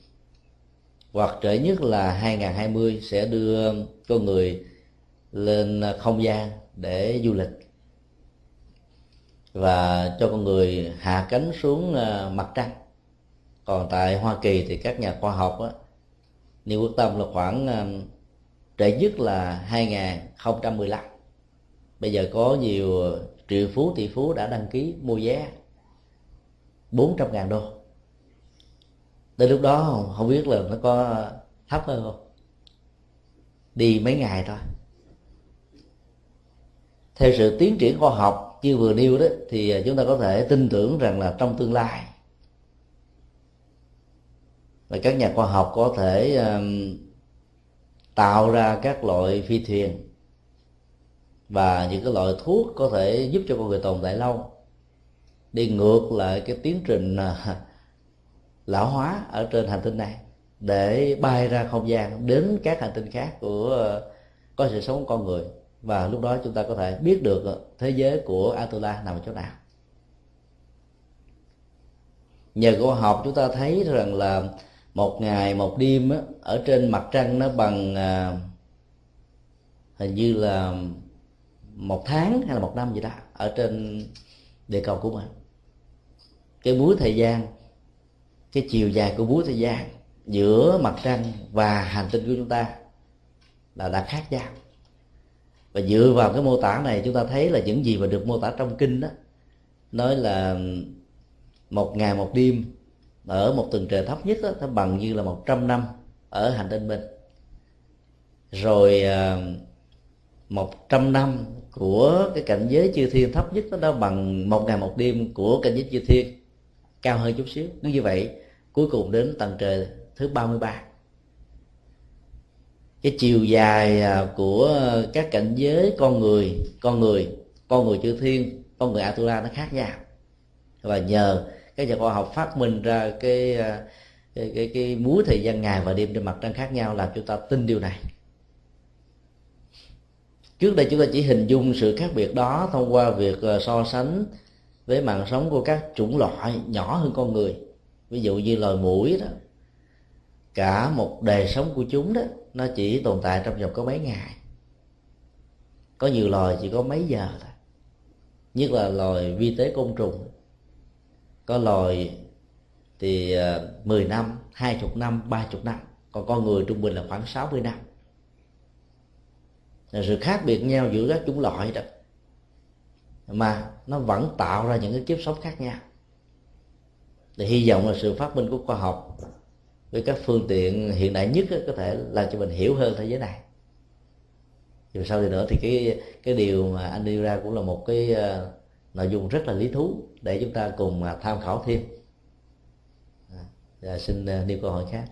hoặc trễ nhất là 2020 sẽ đưa con người lên không gian để du lịch và cho con người hạ cánh xuống ờ, mặt trăng. Còn tại Hoa Kỳ thì các nhà khoa học niệm nêu quyết tâm là khoảng ờ, trễ nhất là 2015 bây giờ có nhiều ờ, triệu phú tỷ phú đã đăng ký mua vé 400 ngàn đô. Đến lúc đó không, không biết là nó có thấp hơn không. Đi mấy ngày thôi. Theo sự tiến triển khoa học như vừa nêu đó thì ờ, chúng ta có thể tin tưởng rằng là trong tương lai và các nhà khoa học có thể um, tạo ra các loại phi thuyền và những cái loại thuốc có thể giúp cho con người tồn tại lâu. Đi ngược lại cái tiến trình à, lão hóa ở trên hành tinh này để bay ra không gian đến các hành tinh khác của à, có sự sống của con người. Và lúc đó chúng ta có thể biết được thế giới của Atula nằm ở chỗ nào. Nhờ khoa học chúng ta thấy rằng là một ngày một đêm á, ở trên mặt trăng nó bằng à, hình như là một tháng hay là một năm gì đó ở trên địa cầu của mình. Cái búa thời gian cái chiều dài của búa thời gian giữa mặt trăng và hành tinh của chúng ta là đã khác nhau. Và dựa vào cái mô tả này chúng ta thấy là những gì mà được mô tả trong kinh đó nói là một ngày một đêm ở một tầng trời thấp nhất đó, nó bằng như là một trăm năm ở hành tinh mình rồi à, một trăm năm của cái cảnh giới chư thiên thấp nhất nó đã bằng một ngày một đêm của cảnh giới chư thiên cao hơn chút xíu. Nó như vậy cuối cùng đến tầng trời thứ 33 cái chiều dài à, của các cảnh giới con người con người con người chư thiên con người Atula nó khác nhau. Và nhờ các nhà khoa học phát minh ra cái à, cái cái, cái múi thời gian ngày và đêm trên mặt trăng khác nhau làm chúng ta tin điều này. Trước đây chúng ta chỉ hình dung sự khác biệt đó thông qua việc à, so sánh với mạng sống của các chủng loại nhỏ hơn con người. Ví dụ như loài mũi đó cả một đời sống của chúng đó nó chỉ tồn tại trong vòng có mấy ngày. Có nhiều loài chỉ có mấy giờ thôi nhất là loài vi tế côn trùng có loài thì ờ, 10 năm, 20 năm, 30 năm. Còn con người trung bình là khoảng 60 năm. Là Sự khác biệt nhau giữa các chủng loại đó. Mà nó vẫn tạo ra những cái kiếp sống khác nhau. Thì hy vọng là sự phát minh của khoa học Với các phương tiện hiện đại nhất có thể làm cho mình hiểu hơn thế giới này. Dù sau thì nữa thì cái cái điều mà anh đưa ra cũng là một cái ờ, nội dung rất là lý thú để chúng ta cùng à, tham khảo thêm. À, xin à, nêu câu hỏi khác.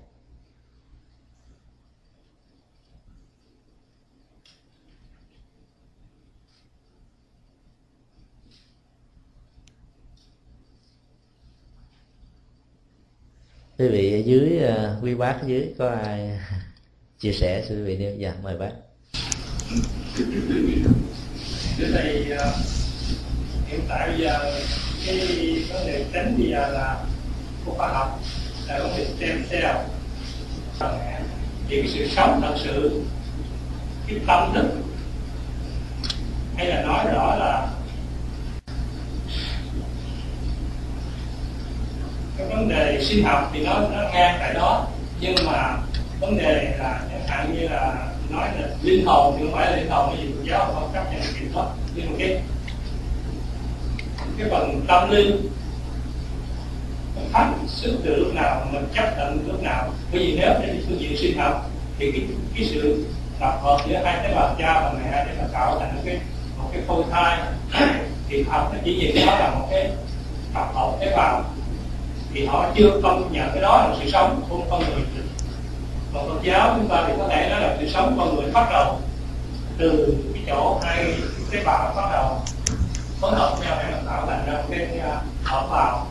Quý vị ở dưới à, quý bác ở dưới có ai chia sẻ? Xin quý vị nêu dạ mời bác. Đến đây hiện tại bây giờ cái vấn đề tránh bây giờ là của khoa học là vấn đề stem cell thì cái sự sống thật sự, cái tâm thức, hay là nói rõ là cái vấn đề sinh học thì nó nó ngang tại đó. Nhưng mà vấn đề là chẳng hạn như là nói là linh hồn thì không phải là linh hồn cái gì giáo không chấp nhận kiểm soát nhưng mà cái cái phần tâm linh. Mình phát xuất từ lúc nào mình chấp nhận lúc nào. Bởi vì nếu trên phương diện sinh học thì cái, cái sự tập hợp giữa hai tế bào cha và mẹ để mà tạo thành một cái một cái phôi thai thì học nó chỉ nhìn đó là một cái tập hợp tế bào thì họ chưa công nhận cái đó là sự sống của con người. Còn Phật giáo chúng ta thì có thể nói là sự sống con người bắt đầu từ cái chỗ hai tế bào bắt đầu phối hợp nhau để mà tạo thành ra một cái à, hợp vào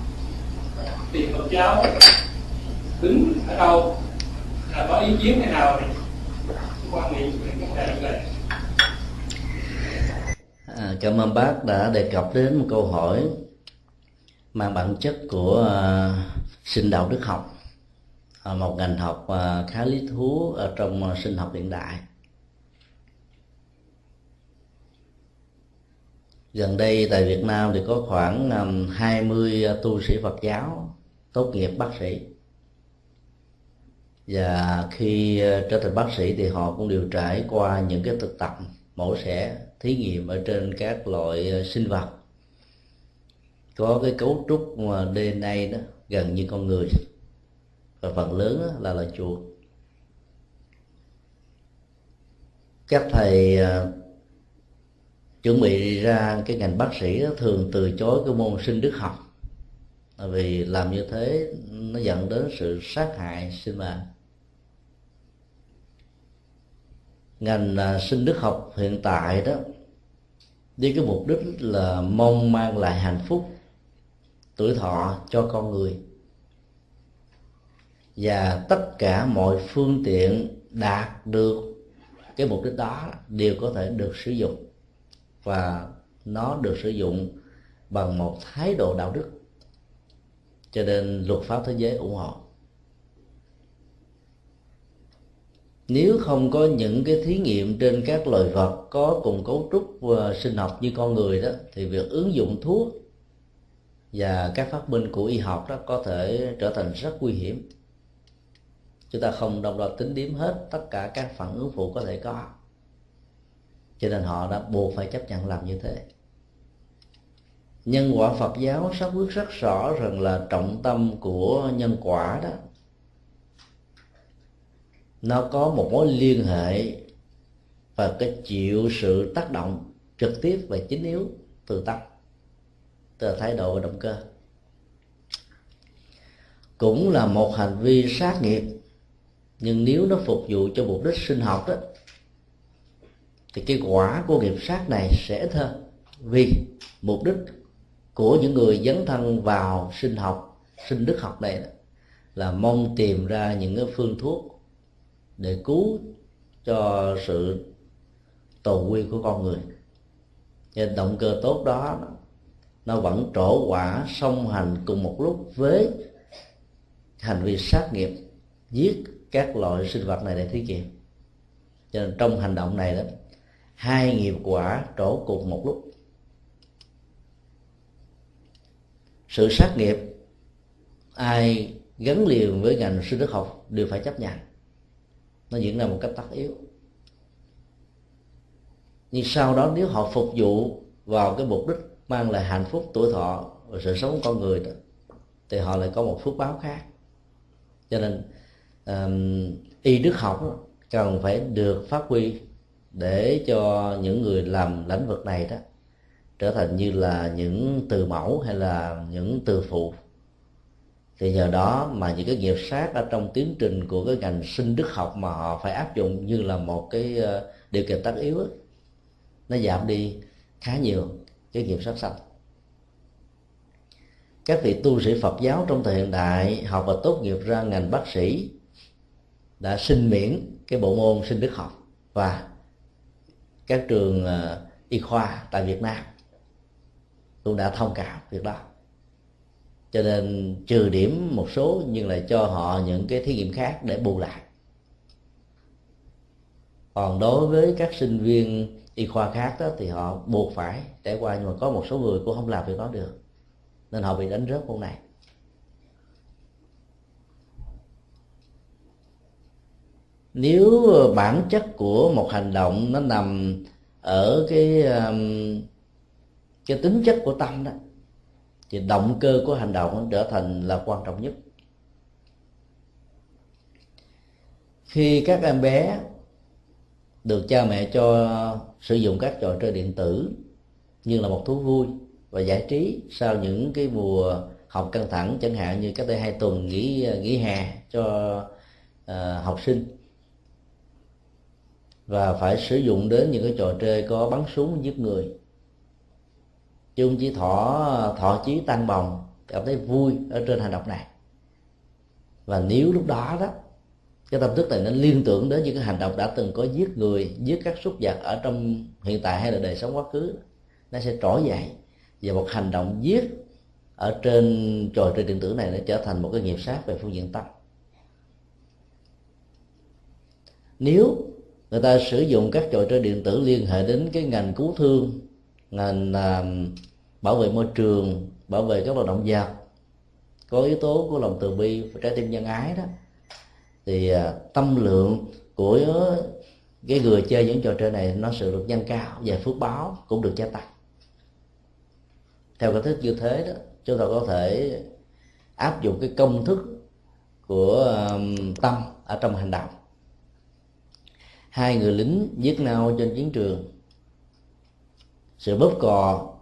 thì Phật giáo đứng ở đâu là có ý kiến thế nào thì quan niệm về cái vấn đề này. À, cảm ơn bác đã đề cập đến một câu hỏi mang bản chất của uh, sinh đạo đức học uh, một ngành học uh, khá lý thú ở trong uh, sinh học hiện đại. Gần đây tại Việt Nam thì có khoảng um, 20 ờ, tu sĩ Phật giáo tốt nghiệp bác sĩ. Và khi ờ, trở thành bác sĩ thì họ cũng đều trải qua những cái thực tập mổ xẻ, thí nghiệm ở trên các loại ờ, sinh vật. Có cái cấu trúc mà DNA đó, gần như con người. Và phần lớn là là chuột. Các thầy chuẩn bị ra cái ngành bác sĩ đó, thường từ chối cái môn sinh đức học. Vì làm như thế nó dẫn đến sự sát hại sinh mệnh ngành à, sinh đức học hiện tại đó với cái mục đích là mong mang lại hạnh phúc tuổi thọ cho con người. Và tất cả mọi phương tiện đạt được cái mục đích đó đều có thể được sử dụng và nó được sử dụng bằng một thái độ đạo đức. Cho nên luật pháp thế giới ủng hộ. Nếu không có những cái thí nghiệm trên các loài vật có cùng cấu trúc và sinh học như con người đó, thì việc ứng dụng thuốc và các phát minh của y học đó có thể trở thành rất nguy hiểm. Chúng ta không đồng loạt tính điểm hết tất cả các phản ứng phụ có thể có cho nên họ đã buộc phải chấp nhận làm như thế. Nhân quả phật giáo sắp quyết rất rõ rằng là trọng tâm của nhân quả đó, nó có một mối liên hệ và cái chịu sự tác động trực tiếp và chính yếu từ tâm, từ thái độ và động cơ. Cũng là một hành vi sát nghiệp, nhưng nếu nó phục vụ cho mục đích sinh học đó thì cái quả của nghiệp sát này sẽ ít hơn. Vì mục đích của những người dấn thân vào sinh học, sinh đức học này là mong tìm ra những cái phương thuốc để cứu cho sự tồn quy của con người. Nên động cơ tốt đó, nó vẫn trổ quả song hành cùng một lúc với hành vi sát nghiệp, giết các loại sinh vật này để thí nghiệm. Cho nên trong hành động này đó hai nghiệp quả trổ cùng một lúc. Sự sát nghiệp ai gắn liền với ngành sinh đức học đều phải chấp nhận. Nó diễn ra một cách tất yếu. Nhưng sau đó nếu họ phục vụ vào cái mục đích mang lại hạnh phúc tuổi thọ và sự sống của con người đó, thì họ lại có một phước báo khác. Cho nên um, y đức học cần phải được phát huy để cho những người làm lĩnh vực này đó trở thành như là những từ mẫu hay là những từ phụ. Thì nhờ đó mà những cái nghiệp sát ở trong tiến trình của cái ngành sinh đức học mà họ phải áp dụng như là một cái ờ, điều kiện tất yếu đó, nó giảm đi khá nhiều cái nghiệp sát sanh. Các vị tu sĩ Phật giáo trong thời hiện đại học và tốt nghiệp ra ngành bác sĩ đã xin miễn cái bộ môn sinh đức học và các trường ờ, y khoa tại Việt Nam cũng đã thông cảm việc đó. Cho nên trừ điểm một số nhưng lại cho họ những cái thí nghiệm khác để bù lại. Còn đối với các sinh viên y khoa khác đó thì họ buộc phải trải qua, nhưng mà có một số người cũng không làm việc đó được, nên họ bị đánh rớt môn này. Nếu ờ, bản chất của một hành động nó nằm ở cái cái tính chất của tâm đó thì động cơ của hành động nó trở thành là quan trọng nhất. Khi các em bé được cha mẹ cho sử dụng các trò chơi điện tử như là một thú vui và giải trí sau những cái mùa học căng thẳng chẳng hạn như cách đây hai tuần nghỉ ờ, nghỉ hè cho uh, học sinh và phải sử dụng đến những cái trò chơi có bắn súng giết người. Chứ không chỉ thọ thọ chí tăng bồng, cảm thấy vui ở trên hành động này. Và nếu lúc đó đó, cái tâm thức này nó liên tưởng đến những cái hành động đã từng có giết người, giết các súc vật ở trong hiện tại hay là đời sống quá khứ, nó sẽ trỗi dậy và một hành động giết ở trên trò chơi điện tử này nó trở thành một cái nghiệp sát về phương diện tâm. Nếu người ta sử dụng các trò chơi điện tử liên hệ đến cái ngành cứu thương ngành uh, bảo vệ môi trường bảo vệ các loài động vật có yếu tố của lòng từ bi và trái tim nhân ái đó. Thì uh, tâm lượng của cái người chơi những trò chơi này nó sự được nhân cao và phước báo cũng được gia tăng. Theo cái thức như thế đó chúng ta có thể áp dụng cái công thức của um, tâm ở trong hành động hai người lính giết nhau trên chiến trường. Sự bóp cò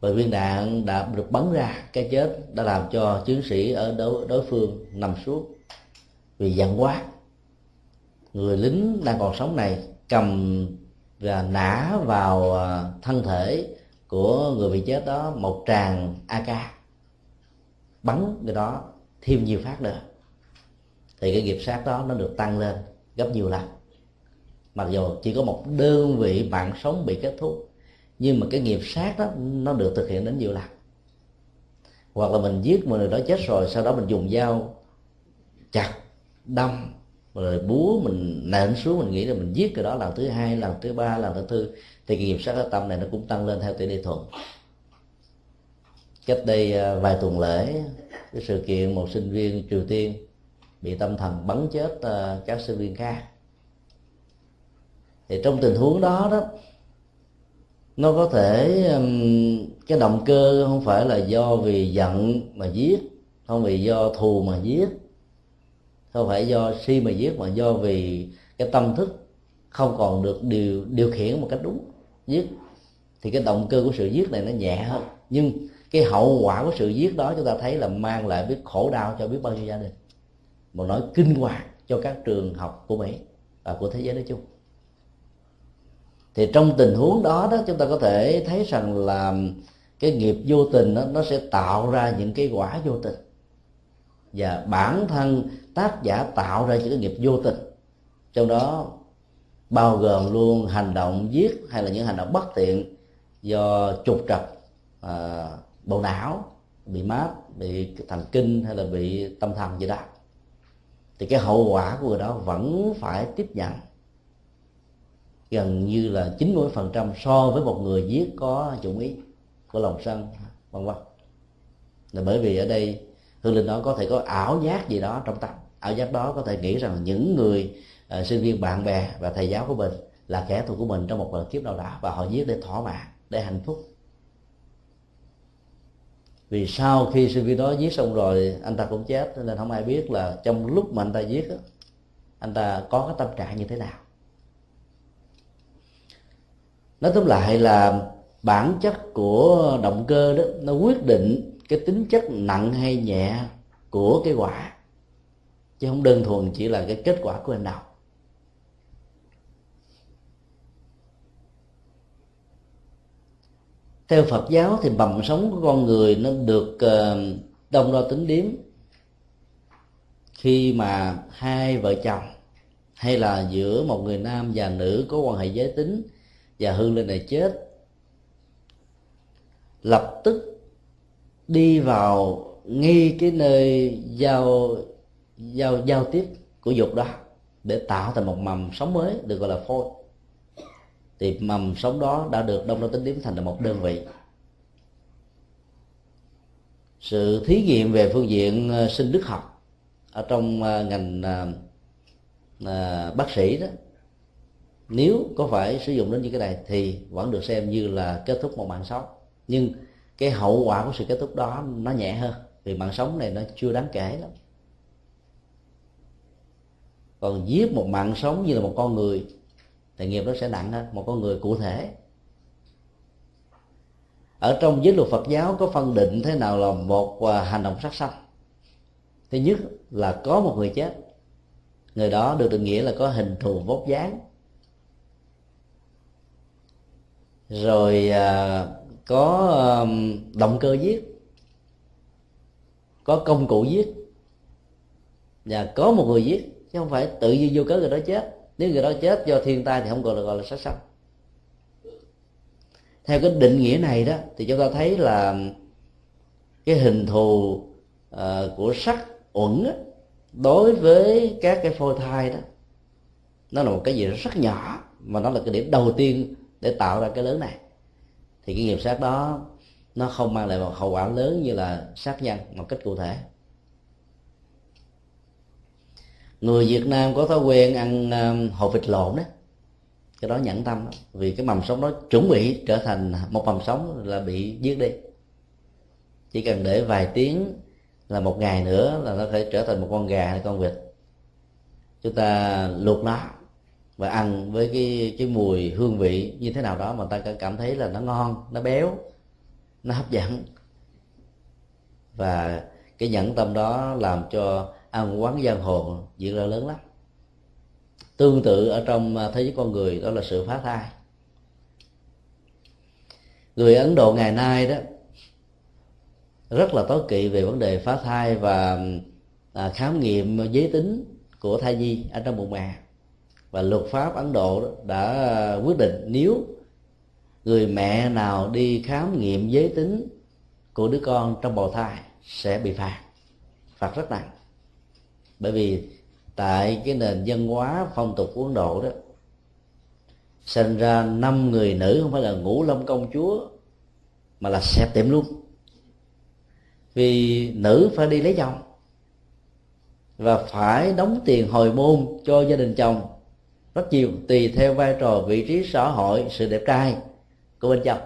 và viên đạn đã được bắn ra cái chết đã làm cho chiến sĩ ở đối, đối phương nằm suốt vì giận quá. Người lính đang còn sống này cầm và nã vào à, thân thể của người bị chết đó một tràng ak bắn người đó thêm nhiều phát nữa. Thì cái nghiệp sát đó nó được tăng lên gấp nhiều lần mặc dù chỉ có một đơn vị mạng sống bị kết thúc, nhưng mà cái nghiệp sát đó, nó được thực hiện đến nhiều lần. Hoặc là mình giết một người đó chết rồi, sau đó mình dùng dao chặt đâm, rồi búa, mình nện xuống, mình nghĩ là mình giết cái đó lần thứ hai, lần thứ ba, lần thứ tư, thì cái nghiệp sát ở tâm này nó cũng tăng lên theo tỷ lệ thuận. Cách đây à, vài tuần lễ, cái sự kiện một sinh viên triều tiên bị tâm thần bắn chết à, các sinh viên khác thì trong tình huống đó đó, nó có thể cái động cơ không phải là do vì giận mà giết, không vì do thù mà giết, không phải do si mà giết, mà do vì cái tâm thức không còn được điều điều khiển một cách đúng, giết. Thì cái động cơ của sự giết này nó nhẹ hơn. Nhưng cái hậu quả của sự giết đó chúng ta thấy là mang lại biết khổ đau cho biết bao nhiêu gia đình. Một nỗi kinh hoàng cho các trường học của mỹ và của thế giới nói chung thì trong tình huống đó đó chúng ta có thể thấy rằng là cái nghiệp vô tình đó, nó sẽ tạo ra những cái quả vô tình. Và bản thân tác giả tạo ra những cái nghiệp vô tình. Trong đó bao gồm luôn hành động giết hay là những hành động bất tiện do trục trặc à, bộ não bị mát bị thần kinh hay là bị tâm thần gì đó. Thì cái hậu quả của người đó vẫn phải tiếp nhận gần như là 90 phần trăm so với một người giết có chủ ý của lòng sân vân vân. Là bởi vì ở đây hương linh đó có thể có ảo giác gì đó trong tâm. Ảo giác đó có thể nghĩ rằng những người uh, sinh viên bạn bè và thầy giáo của mình là kẻ thù của mình trong một lần kiếp nào đó và họ giết để thỏa mãn để hạnh phúc. Vì sau khi sinh viên đó giết xong rồi anh ta cũng chết nên không ai biết là trong lúc mà anh ta giết đó, anh ta có cái tâm trạng như thế nào nói tóm lại là bản chất của động cơ đó, nó quyết định cái tính chất nặng hay nhẹ của cái quả. Chứ không đơn thuần chỉ là cái kết quả của anh động theo Phật giáo thì bầm sống của con người nó được ờ, đông đo tính điếm. Khi mà hai vợ chồng hay là giữa một người nam và nữ có quan hệ giới tính và hương linh này chết. Lập tức đi vào ngay cái nơi giao giao giao tiếp của dục đó, để tạo thành một mầm sống mới được gọi là phôi. Thì mầm sống đó đã được đông đo tính điểm thành là một đơn vị. Sự thí nghiệm về phương diện ờ, sinh đức học ở trong ờ, ngành ờ, bác sĩ đó nếu có phải sử dụng đến như cái này thì vẫn được xem như là kết thúc một mạng sống. Nhưng cái hậu quả của sự kết thúc đó nó nhẹ hơn, vì mạng sống này nó chưa đáng kể lắm. Còn giết một mạng sống như là một con người, thì nghiệp nó sẽ nặng hơn, một con người cụ thể. Ở trong giới luật Phật giáo có phân định thế nào là một à, hành động sát sanh? Thứ nhất là có một người chết. Người đó được định nghĩa là có hình thù vóc dáng. Rồi à, có à, động cơ giết có công cụ giết và có một người giết chứ không phải tự nhiên vô cớ người đó chết. Nếu người đó chết do thiên tai thì không gọi là gọi là sát sanh. Theo cái định nghĩa này đó thì chúng ta thấy là cái hình thù uh, của sắc uẩn đó, đối với các cái phôi thai đó nó là một cái gì rất nhỏ mà nó là cái điểm đầu tiên để tạo ra cái lớn này. Thì cái nghiệp sát đó nó không mang lại một hậu quả lớn như là sát nhân một cách cụ thể. Người Việt Nam có thói quen ăn um, hột vịt lộn đó cái đó nhẫn tâm đó. vì cái mầm sống đó chuẩn bị trở thành một mầm sống là bị giết đi. Chỉ cần để vài tiếng là một ngày nữa là nó thể trở thành một con gà hay con vịt. Chúng ta luộc nó và ăn với cái cái mùi hương vị như thế nào đó mà ta cảm thấy là nó ngon, nó béo, nó hấp dẫn. Và cái nhẫn tâm đó làm cho ăn quán giang hồ diễn ra lớn lắm. Tương tự ở trong à, thế giới con người, đó là sự phá thai. Người ấn độ ngày nay đó, rất là tối kỵ về vấn đề phá thai và à, khám nghiệm giới tính của thai nhi ở trong bụng mẹ và luật pháp ấn độ đã quyết định nếu người mẹ nào đi khám nghiệm giới tính của đứa con trong bào thai sẽ bị phạt. Phạt rất nặng. Bởi vì tại cái nền văn hóa phong tục của ấn độ đó, sinh ra năm người nữ không phải là ngũ lâm công chúa, mà là xẹp tiệm luôn vì nữ phải đi lấy chồng và phải đóng tiền hồi môn cho gia đình chồng rất nhiều, tùy theo vai trò, vị trí, xã hội, sự đẹp trai của bên chồng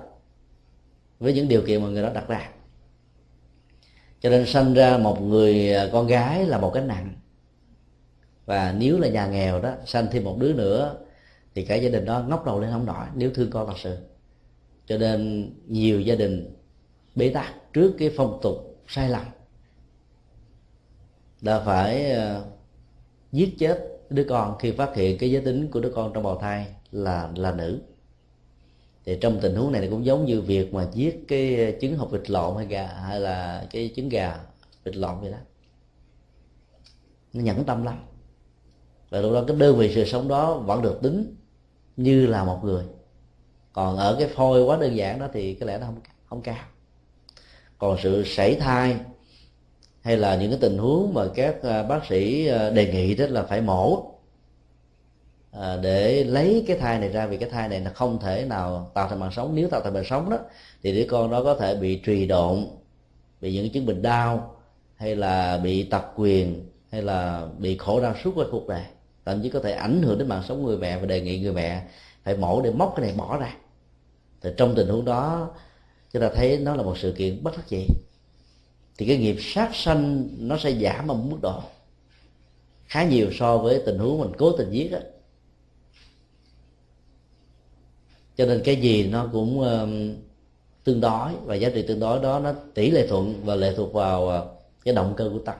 với những điều kiện mà người đó đặt ra. Cho nên sanh ra một người à, con gái là một cái nặng. Và nếu là nhà nghèo đó, sanh thêm một đứa nữa, thì cả gia đình đó ngóc đầu lên không nổi, nếu thương con thật sự. Cho nên nhiều gia đình bế tắc trước cái phong tục sai lầm. Đã phải à, giết chết đứa con khi phát hiện cái giới tính của đứa con trong bào thai là là nữ. Thì trong tình huống này cũng giống như việc mà giết cái trứng hộp vịt lộn hay gà, hay là cái trứng gà vịt lộn vậy đó. Nó nhẫn tâm lắm. Và lúc đó cái đơn vị sự sống đó vẫn được tính như là một người. Còn ở cái phôi quá đơn giản đó thì có lẽ nó không không cao. Còn sự sảy thai hay là những cái tình huống mà các à, bác sĩ à, đề nghị đó là phải mổ à, để lấy cái thai này ra vì cái thai này nó không thể nào tạo thành mạng sống. Nếu tạo thành mạng sống đó thì đứa con đó có thể bị trì độn bị những chứng bệnh đau hay là bị tật quyền hay là bị khổ đau suốt qua cuộc đời. Thậm chí có thể ảnh hưởng đến mạng sống người mẹ và đề nghị người mẹ phải mổ để móc cái này bỏ ra. Thì trong tình huống đó chúng ta thấy nó là một sự kiện bất đắc dĩ thì cái nghiệp sát sanh nó sẽ giảm ở một mức độ khá nhiều so với tình huống mình cố tình giết á. Cho nên cái gì nó cũng uh, tương đối và giá trị tương đối đó nó tỷ lệ thuận và lệ thuộc vào uh, cái động cơ của tâm.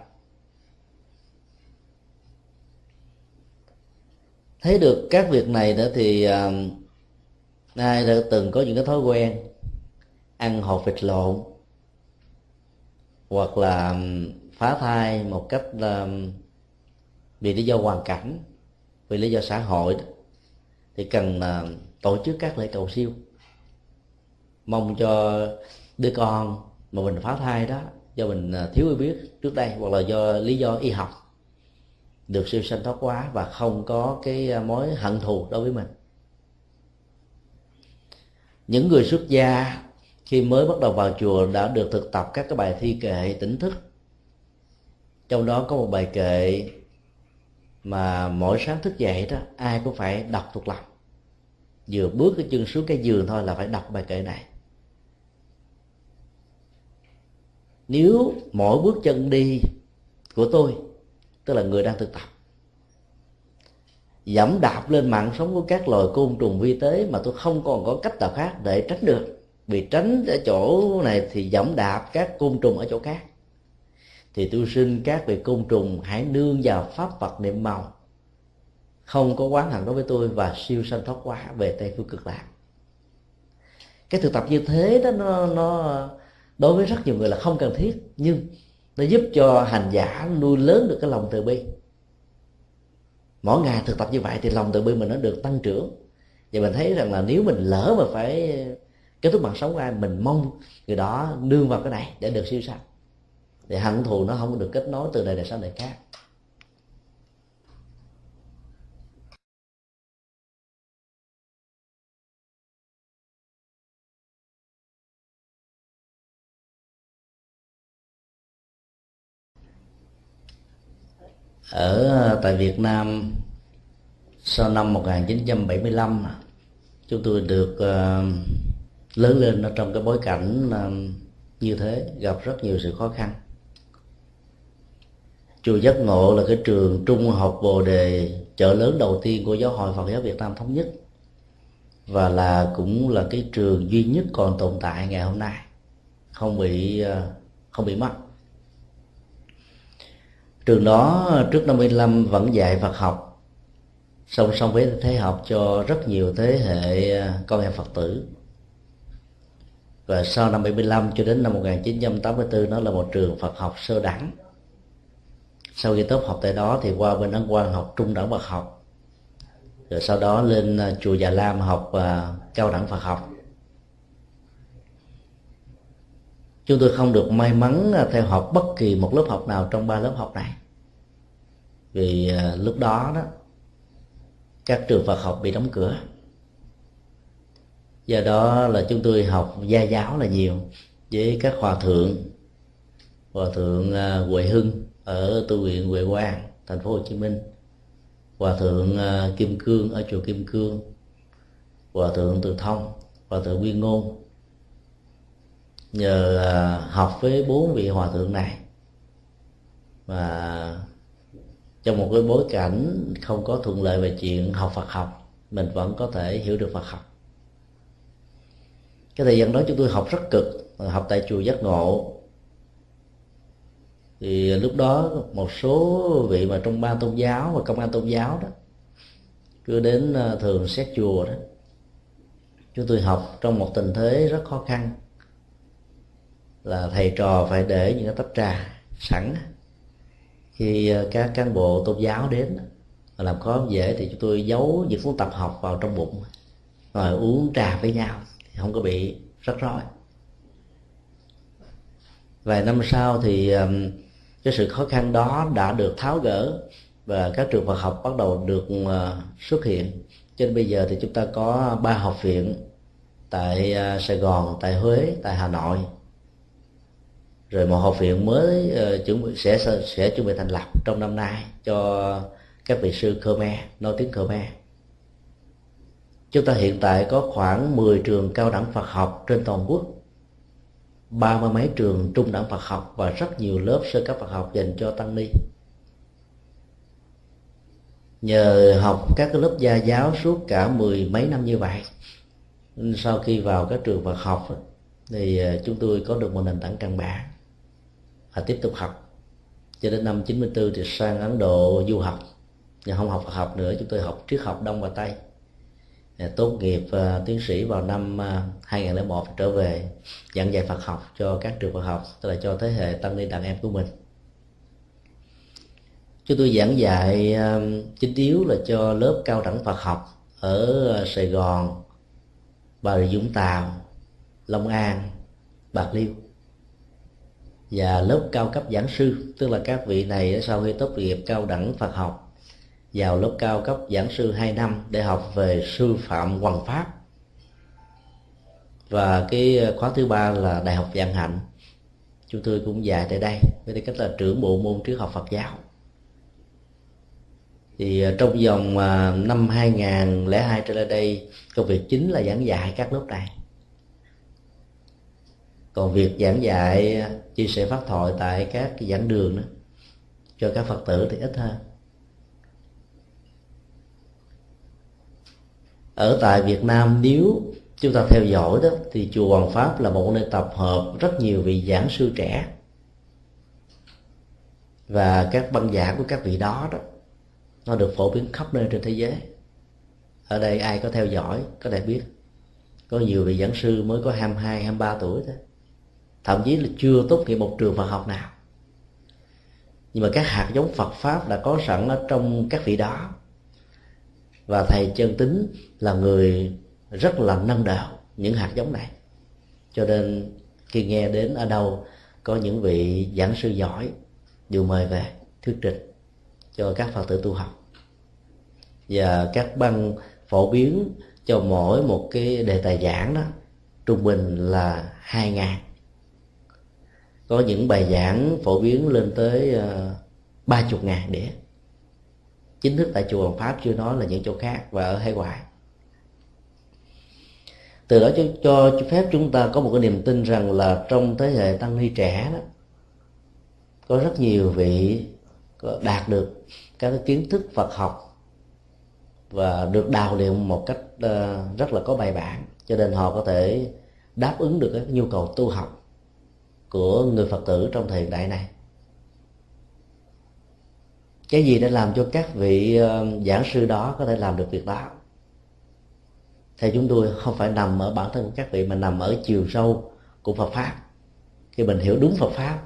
Thấy được các việc này nữa thì uh, ai đã từng có những cái thói quen ăn hột vịt lộn hoặc là phá thai một cách vì lý do hoàn cảnh, vì lý do xã hội thì cần tổ chức các lễ cầu siêu. Mong cho đứa con mà mình phá thai đó, do mình ờ, thiếu hiểu biết trước đây hoặc là do lý do y học, được siêu sanh thoát quá và không có cái ờ, mối hận thù đối với mình. Những người xuất gia khi mới bắt đầu vào chùa đã được thực tập các cái bài thi kệ tỉnh thức. Trong đó có một bài kệ mà mỗi sáng thức dậy đó, ai cũng phải đọc thuộc lòng. Vừa bước cái chân xuống cái giường thôi là phải đọc bài kệ này. Nếu mỗi bước chân đi của tôi, tức là người đang thực tập, dẫm đạp lên mạng sống của các loài côn trùng vi tế mà tôi không còn có cách nào khác để tránh được vì tránh ở chỗ này thì dẫm đạp các côn trùng ở chỗ khác. Thì tôi xin các vị côn trùng hãy nương vào pháp vật niệm màu. Không có quán hận đối với tôi và siêu sanh thoát quá về tây phương cực lạc. Cái thực tập như thế đó, nó nó đối với rất nhiều người là không cần thiết, nhưng nó giúp cho hành giả nuôi lớn được cái lòng từ bi. Mỗi ngày thực tập như vậy thì lòng từ bi mình nó được tăng trưởng. Và mình thấy rằng là nếu mình lỡ mà phải kết thúc mạng sống của ai mình mong người đó nương vào cái này để được siêu sanh. Để hận thù nó không được kết nối từ đời này sang đời khác. Ở ờ, tại Việt Nam sau năm 1975 chúng tôi được uh, lớn lên ở trong cái bối cảnh à, như thế, gặp rất nhiều sự khó khăn. Chùa giác ngộ là cái trường trung học bồ đề chợ lớn đầu tiên của giáo hội phật giáo việt nam thống nhất và là cũng là cái trường duy nhất còn tồn tại ngày hôm nay, không bị à, không bị mất. Trường đó trước năm 55 vẫn dạy Phật học, song song với thế học cho rất nhiều thế hệ à, con em Phật tử và sau năm 75 cho đến năm 1984 nó là một trường Phật học sơ đẳng. Sau khi tốt học tại đó thì qua bên ấn quang học trung đẳng Phật học. Rồi sau đó lên à, chùa Già Lam học uh, cao đẳng Phật học. Chúng tôi không được may mắn à, theo học bất kỳ một lớp học nào trong ba lớp học này. Vì uh, lúc đó đó các trường Phật học bị đóng cửa do đó là chúng tôi học gia giáo là nhiều với các hòa thượng hòa thượng à, Huệ Hưng ở tu viện Huệ Quang, thành phố Hồ Chí Minh, hòa thượng à, Kim Cương ở chùa Kim Cương, hòa thượng Từ Thông, hòa thượng Nguyên Ngôn. Nhờ à, học với bốn vị hòa thượng này mà trong một cái bối cảnh không có thuận lợi về chuyện học Phật học, mình vẫn có thể hiểu được Phật học cái thời gian đó chúng tôi học rất cực, học tại chùa giác ngộ. Thì lúc đó một số vị mà trong ban tôn giáo và công an tôn giáo đó, cứ đến ờ, thường xét chùa đó, chúng tôi học trong một tình thế rất khó khăn. Là thầy trò phải để những cái tách trà sẵn. Khi ờ, các cán bộ tôn giáo đến làm khó dễ thì chúng tôi giấu những cuốn tập học vào trong bụng, rồi uống trà với nhau thì không có bị rắc rối. Vài năm sau thì um, cái sự khó khăn đó đã được tháo gỡ và các trường Phật học bắt đầu được uh, xuất hiện. Cho nên bây giờ thì chúng ta có ba học viện tại uh, Sài Gòn, tại Huế, tại Hà Nội. Rồi một học viện mới uh, chuẩn bị sẽ sẽ chuẩn bị thành lập trong năm nay cho các vị sư Khmer nói tiếng Khmer chúng ta hiện tại có khoảng 10 trường cao đẳng Phật học trên toàn quốc, ba mươi mấy trường trung đẳng Phật học và rất nhiều lớp sơ cấp Phật học dành cho tăng ni. Nhờ học các cái lớp gia giáo suốt cả mười mấy năm như vậy sau khi vào các trường Phật học thì ờ, chúng tôi có được một nền tảng căn bản và tiếp tục học. Cho đến năm 94 thì sang Ấn Độ du học, nhưng không học Phật học nữa, chúng tôi học triết học Đông và Tây. Dạ, tốt nghiệp uh, tiến sĩ vào năm ờ, uh, 2001 trở về giảng dạy Phật học cho các trường Phật học tức là cho thế hệ tăng ni đàn em của mình. Chúng tôi giảng dạy uh, chính yếu là cho lớp cao đẳng Phật học ở uh, Sài Gòn Bà Rịa Vũng Tàu Long An Bạc Liêu. Và lớp cao cấp giảng sư tức là các vị này sau khi tốt nghiệp cao đẳng Phật học vào lớp cao cấp giảng sư 2 năm để học về sư phạm hoằng pháp. Và cái ờ, khóa thứ ba là đại học vạn hạnh. Chúng tôi cũng dạy tại đây, với tư cách là trưởng bộ môn triết học Phật giáo. Thì ờ, trong vòng ờ, năm 2002 trở lại đây, công việc chính là giảng dạy các lớp này. Còn việc giảng dạy chia sẻ pháp thoại tại các giảng đường đó, cho các phật tử thì ít hơn. Ở tại Việt Nam nếu chúng ta theo dõi đó thì chùa Hoàng Pháp là một nơi tập hợp rất nhiều vị giảng sư trẻ và các băng giảng của các vị đó đó nó được phổ biến khắp nơi trên thế giới. Ở đây ai có theo dõi có thể biết. Có nhiều vị giảng sư mới có 22, 23 tuổi thôi. Thậm chí là chưa tốt nghiệp một trường Phật học nào. Nhưng mà các hạt giống Phật pháp đã có sẵn ở trong các vị đó và thầy chân tính là người rất là nâng đạo những hạt giống này. Cho nên khi nghe đến ở đâu có những vị giảng sư giỏi đều mời về thuyết trình cho các phật tử tu học. Và các băng phổ biến cho mỗi một cái đề tài giảng đó, trung bình là hai ngàn. Có những bài giảng phổ biến lên tới ờ, ba chục ngàn đĩa chính thức tại chùa Hoàng Pháp chưa nói là những chỗ khác và ở hải ngoại. Từ đó cho, cho phép chúng ta có một cái niềm tin rằng là trong thế hệ tăng ni trẻ đó có rất nhiều vị đạt được các cái kiến thức Phật học và được đào luyện một cách ờ, rất là có bài bản cho nên họ có thể đáp ứng được cái nhu cầu tu học của người Phật tử trong thời đại này cái gì đã làm cho các vị ờ, giảng sư đó có thể làm được việc đó? Theo chúng tôi không phải nằm ở bản thân của các vị, mà nằm ở chiều sâu của Phật pháp. Khi mình hiểu đúng Phật pháp,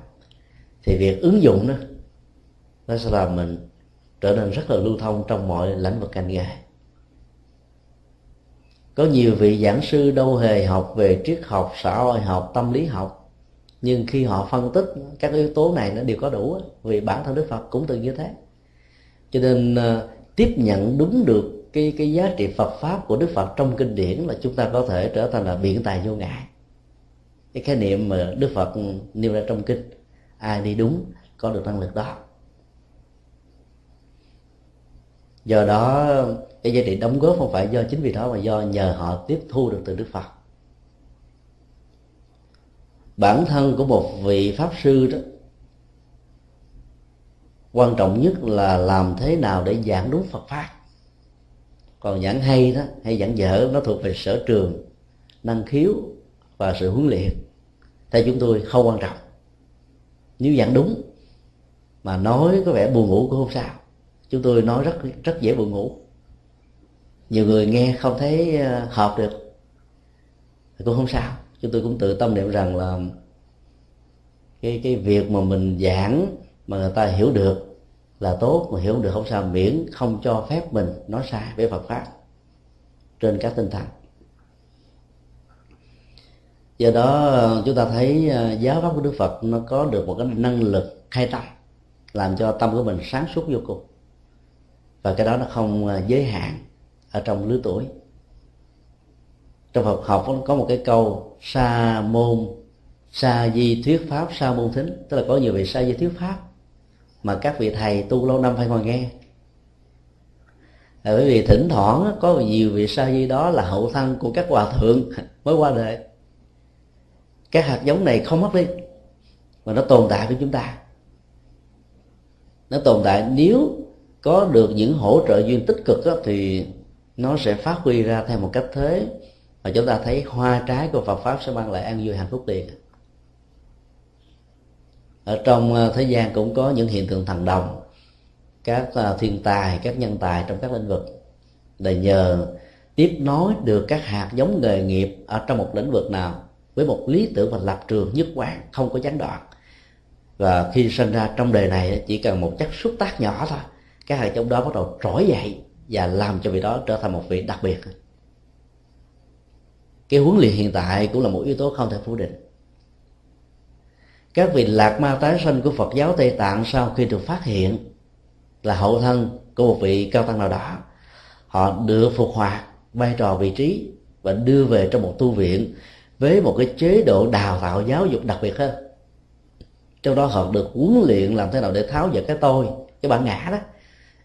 thì việc ứng dụng đó, nó sẽ làm mình trở nên rất là lưu thông trong mọi lĩnh vực ngành nghề. Có nhiều vị giảng sư đâu hề học về triết học, xã hội học, tâm lý học, nhưng khi họ phân tích các yếu tố này nó đều có đủ vì bản thân đức phật cũng từng như thế cho nên ờ, tiếp nhận đúng được cái cái giá trị Phật pháp của Đức Phật trong kinh điển là chúng ta có thể trở thành là biện tài vô ngại. Cái khái niệm mà Đức Phật nêu ra trong kinh, ai đi đúng có được năng lực đó. Do đó, cái giá trị đóng góp không phải do chính vì đó mà do nhờ họ tiếp thu được từ Đức Phật. Bản thân của một vị pháp sư đó quan trọng nhất là làm thế nào để giảng đúng Phật pháp. Còn giảng hay đó, hay giảng dở, nó thuộc về sở trường, năng khiếu và sự huấn luyện. Theo chúng tôi, không quan trọng. Nếu giảng đúng mà nói có vẻ buồn ngủ cũng không sao. Chúng tôi nói rất rất dễ buồn ngủ. Nhiều người nghe không thấy ờ, hợp được. Thì cũng không sao. Chúng tôi cũng tự tâm niệm rằng là cái cái việc mà mình giảng mà người ta hiểu được là tốt, mà hiểu được không sao. Miễn không cho phép mình nói sai về Phật pháp trên các tinh thần. Do đó, chúng ta thấy à, giáo pháp của Đức Phật nó có được một cái năng lực khai tâm, làm cho tâm của mình sáng suốt vô cùng. Và cái đó nó không à, giới hạn ở trong lứa tuổi. Trong Phật học có một cái câu sa môn, sa di thuyết pháp, sa môn thính. Tức là có nhiều vị sa di thuyết pháp mà các vị thầy tu lâu năm phải ngồi nghe. Bởi vì thỉnh thoảng có nhiều vị sa di đó là hậu thân của các hòa thượng mới qua đời. Các hạt giống này không mất đi mà nó tồn tại với chúng ta. Nó tồn tại nếu có được những hỗ trợ duyên tích cực đó, thì nó sẽ phát huy ra theo một cách thế mà chúng ta thấy hoa trái của Phật pháp sẽ mang lại an vui hạnh phúc liền ở trong ờ, thế gian cũng có những hiện tượng thần đồng, các ờ, thiên tài, các nhân tài trong các lĩnh vực. Để nhờ tiếp nối được các hạt giống nghề nghiệp ở trong một lĩnh vực nào với một lý tưởng và lập trường nhất quán, không có gián đoạn. Và khi sinh ra trong đời này, chỉ cần một chất xúc tác nhỏ thôi, các hạt giống đó bắt đầu trỗi dậy và làm cho vị đó trở thành một vị đặc biệt. Cái huấn luyện hiện tại cũng là một yếu tố không thể phủ định các vị lạc ma tái sanh của phật giáo tây tạng sau khi được phát hiện là hậu thân của một vị cao tăng nào đó, họ được phục hoạt vai trò vị trí và đưa về trong một tu viện với một cái chế độ đào tạo giáo dục đặc biệt hơn. Trong đó họ được huấn luyện làm thế nào để tháo dỡ cái tôi, cái bản ngã đó.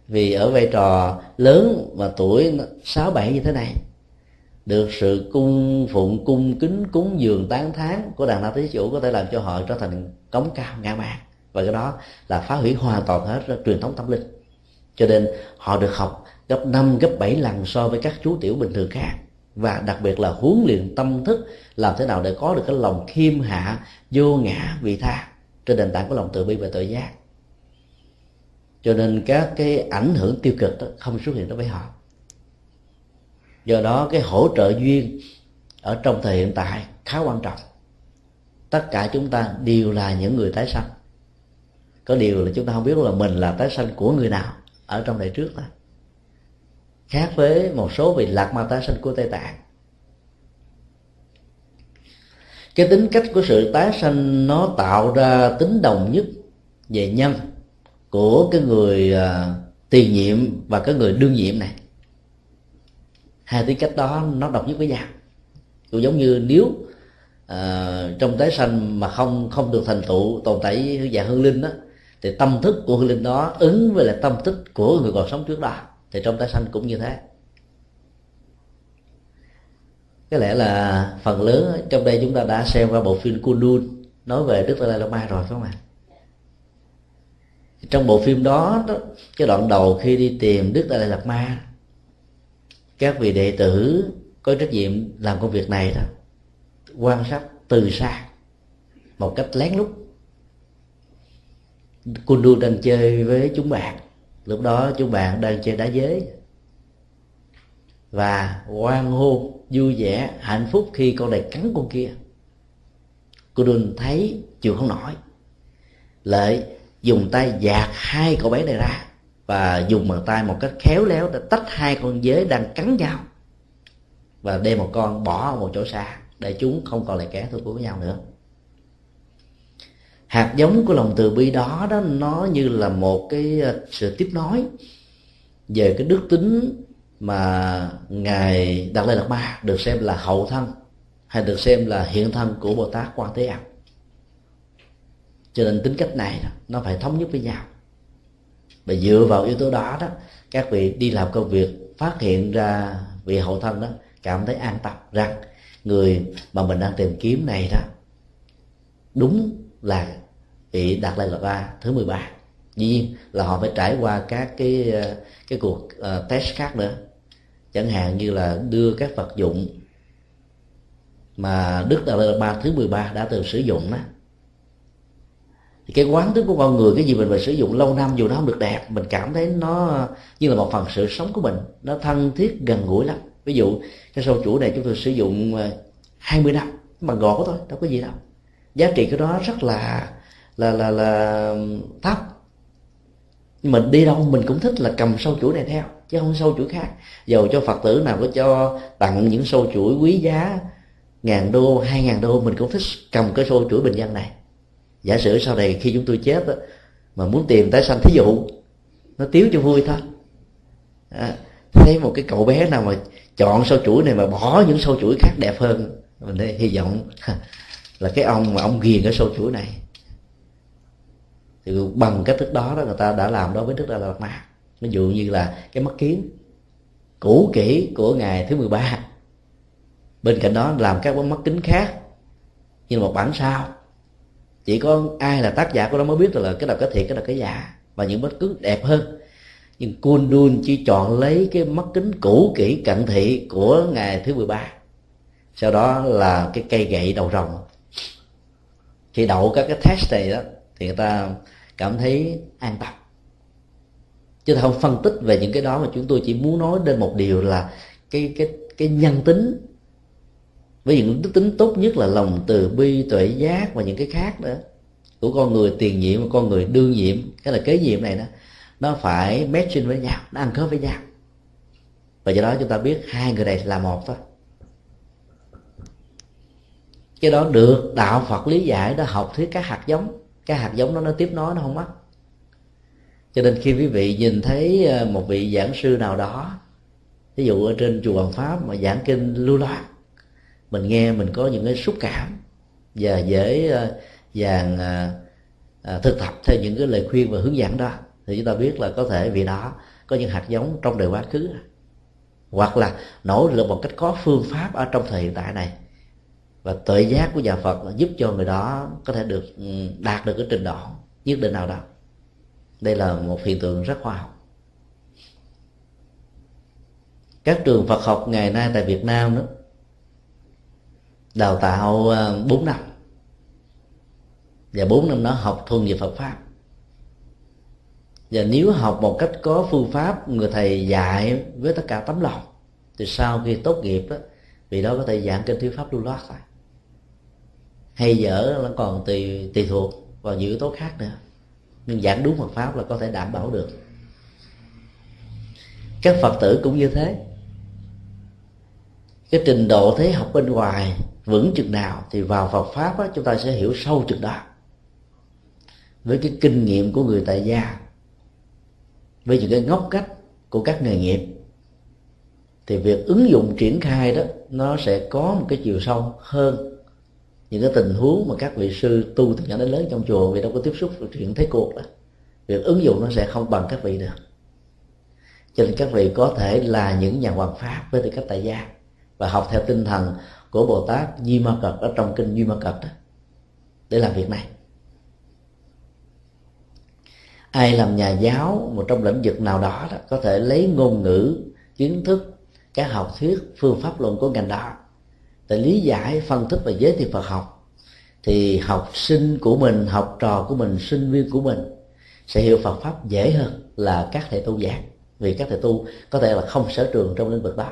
Vì ở vai trò lớn và tuổi sáu bảy như thế này được sự cung phụng cung kính cúng dường tán thán của đàn na thí chủ có thể làm cho họ trở thành cống cao ngã mạn và cái đó là phá hủy hoàn toàn hết truyền thống tâm linh. Cho nên họ được học gấp 5, gấp 7 lần so với các chú tiểu bình thường khác. Và đặc biệt là huấn luyện tâm thức làm thế nào để có được cái lòng khiêm hạ vô ngã vị tha trên nền tảng của lòng từ bi và tự giác. Cho nên các cái ảnh hưởng tiêu cực đó không xuất hiện đối với họ do đó, cái hỗ trợ duyên ở trong thời hiện tại khá quan trọng. Tất cả chúng ta đều là những người tái sanh. Có điều là chúng ta không biết là mình là tái sanh của người nào ở trong đời trước thôi khác với một số vị lạc ma tái sanh của tây tạng. Cái tính cách của sự tái sanh nó tạo ra tính đồng nhất về nhân của cái người à, tiền nhiệm và cái người đương nhiệm này hai tính cách đó nó độc nhất với nhau cũng giống như nếu uh, trong tái sanh mà không không được thành tựu tồn tại dạng hương linh đó thì tâm thức của hương linh đó ứng với lại tâm thức của người còn sống trước đó thì trong tái sanh cũng như thế có lẽ là phần lớn trong đây chúng ta đã xem qua bộ phim Kundun nói về Đức Dalai Lama rồi phải không ạ? Trong bộ phim đó, đó cái đoạn đầu khi đi tìm Đức Dalai Lama các vị đệ tử có trách nhiệm làm công việc này đó, quan sát từ xa, một cách lén lút. Kundu đang chơi với chúng bạn. Lúc đó chúng bạn đang chơi đá giới. Và hoan hô vui vẻ, hạnh phúc khi con này cắn con kia. Cô đun thấy chịu không nổi. Lợi dùng tay dạt hai cậu bé này ra và dùng bàn tay một cách khéo léo để tách hai con dế đang cắn nhau. Và đem một con bỏ ở một chỗ xa, để chúng không còn lại kẻ thù của nhau nữa. Hạt giống của lòng từ bi đó đó nó như là một cái ờ, sự tiếp nối về cái đức tính mà ngài đạt lai đạt ma được xem là hậu thân, hay được xem là hiện thân của bồ tát quan thế âm. Cho nên tính cách này nó phải thống nhất với nhau và dựa vào yếu tố đó đó các vị đi làm công việc phát hiện ra vị hậu thân đó cảm thấy an tâm rằng người mà mình đang tìm kiếm này đó đúng là vị đạt lai lạt ba thứ 13 dĩ nhiên là họ phải trải qua các cái ờ, cái cuộc uh, test khác nữa. Chẳng hạn như là đưa các vật dụng mà Đức Đạt Lai Ba thứ 13 đã từng sử dụng đó thì cái quán tính của con người, cái gì mình mà sử dụng lâu năm dù nó không được đẹp, mình cảm thấy nó như là một phần sự sống của mình. Nó thân thiết, gần gũi lắm. Ví dụ, cái sâu chủ này chúng tôi sử dụng ờ, 20 năm. Bằng gỗ thôi đâu có gì đâu. Giá trị của nó rất là là là là thấp. Nhưng mình đi đâu mình cũng thích là cầm sâu chuỗi này theo, chứ không sâu chuỗi khác. Dầu cho phật tử nào có cho tặng những sâu chuỗi quý giá, ngàn đô, hai ngàn đô, mình cũng thích cầm cái sâu chuỗi bình dân này giả sử sau này khi chúng tôi chết đó, mà muốn tìm tái sanh thí dụ nó tiếu cho vui thôi. À, thấy một cái cậu bé nào mà chọn sâu chuỗi này mà bỏ những sâu chuỗi khác đẹp hơn mình thấy hy vọng là cái ông mà ông ghiền cái sâu chuỗi này. Thì bằng cách thức đó đó người ta đã làm đối với đức đà lạt ma ví dụ như là cái mắt kiến cũ kỹ của ngày thứ 13 bên cạnh đó làm các mắt kính khác như một bản sao chỉ có ai là tác giả của nó mới biết là cái nào cái thiệt cái nào cái giả, và những mắt cứ đẹp hơn. Nhưng Kundun chỉ chọn lấy cái mắt kính cũ kỹ cận thị của ngày thứ 13 sau đó là cái cây gậy đầu rồng. Khi đậu các cái test này đó, thì người ta cảm thấy an tâm. Chứ không phân tích về những cái đó mà chúng tôi chỉ muốn nói đến một điều là cái cái cái nhân tính với những đức tính tốt nhất là lòng từ bi, tuệ, giác và những cái khác nữa của con người tiền nhiệm và con người đương nhiệm. Cái là kế nhiệm này đó, nó phải matching với nhau, nó ăn khớp với nhau. Và do đó chúng ta biết hai người này là một thôi. Cái đó được đạo phật lý giải đó học thuyết các hạt giống. Cái hạt giống đó, nó tiếp nối nó không mất. Cho nên khi quý vị nhìn thấy ờ, một vị giảng sư nào đó, ví dụ ở trên chùa Hoàng Pháp mà giảng kinh lưu loát mình nghe, mình có những cái xúc cảm và dễ ờ, dàng ờ, ờ, thực tập theo những cái lời khuyên và hướng dẫn đó. Thì chúng ta biết là có thể vì đó có những hạt giống trong đời quá khứ. Hoặc là nỗ lực một cách có phương pháp ở trong thời hiện tại này. Và tuệ giác của nhà Phật là giúp cho người đó có thể được ừ, đạt được cái trình độ nhất định nào đó. Đây là một hiện tượng rất khoa học. Các trường Phật học ngày nay tại Việt Nam đó đào tạo ờ, 4 năm. Và 4 năm đó học thuần về Phật pháp. Và nếu học một cách có phương pháp, người thầy dạy với tất cả tấm lòng, thì sau khi tốt nghiệp đó vì đó có thể giảng kinh thuyết pháp lưu loát thôi hay dở nó còn tùy tùy thuộc vào nhiều yếu tố khác nữa. Nhưng giảng đúng Phật pháp là có thể đảm bảo được. Các Phật tử cũng như thế. Cái trình độ thế học bên ngoài vững chừng nào thì vào Phật pháp á, chúng ta sẽ hiểu sâu chừng đó. Với cái kinh nghiệm của người tại gia với những cái ngóc cách của các nghề nghiệp thì việc ứng dụng triển khai đó nó sẽ có một cái chiều sâu hơn những cái tình huống mà các vị sư tu từ nhỏ đến lớn trong chùa vì đâu có tiếp xúc với chuyện thế cuộc đó. Việc ứng dụng nó sẽ không bằng các vị được cho nên các vị có thể là những nhà hoàng pháp với tư cách tại gia và học theo tinh thần của bồ tát di ma cật ở trong kinh di ma cật đó để làm việc này. Ai làm nhà giáo một trong lĩnh vực nào đó, đó có thể lấy ngôn ngữ kiến thức các học thuyết phương pháp luận của ngành đó để lý giải phân tích và giới thiệu Phật học thì học sinh của mình học trò của mình sinh viên của mình sẽ hiểu Phật pháp dễ hơn là các thầy tu giảng. Vì các thầy tu có thể là không sở trường trong lĩnh vực đó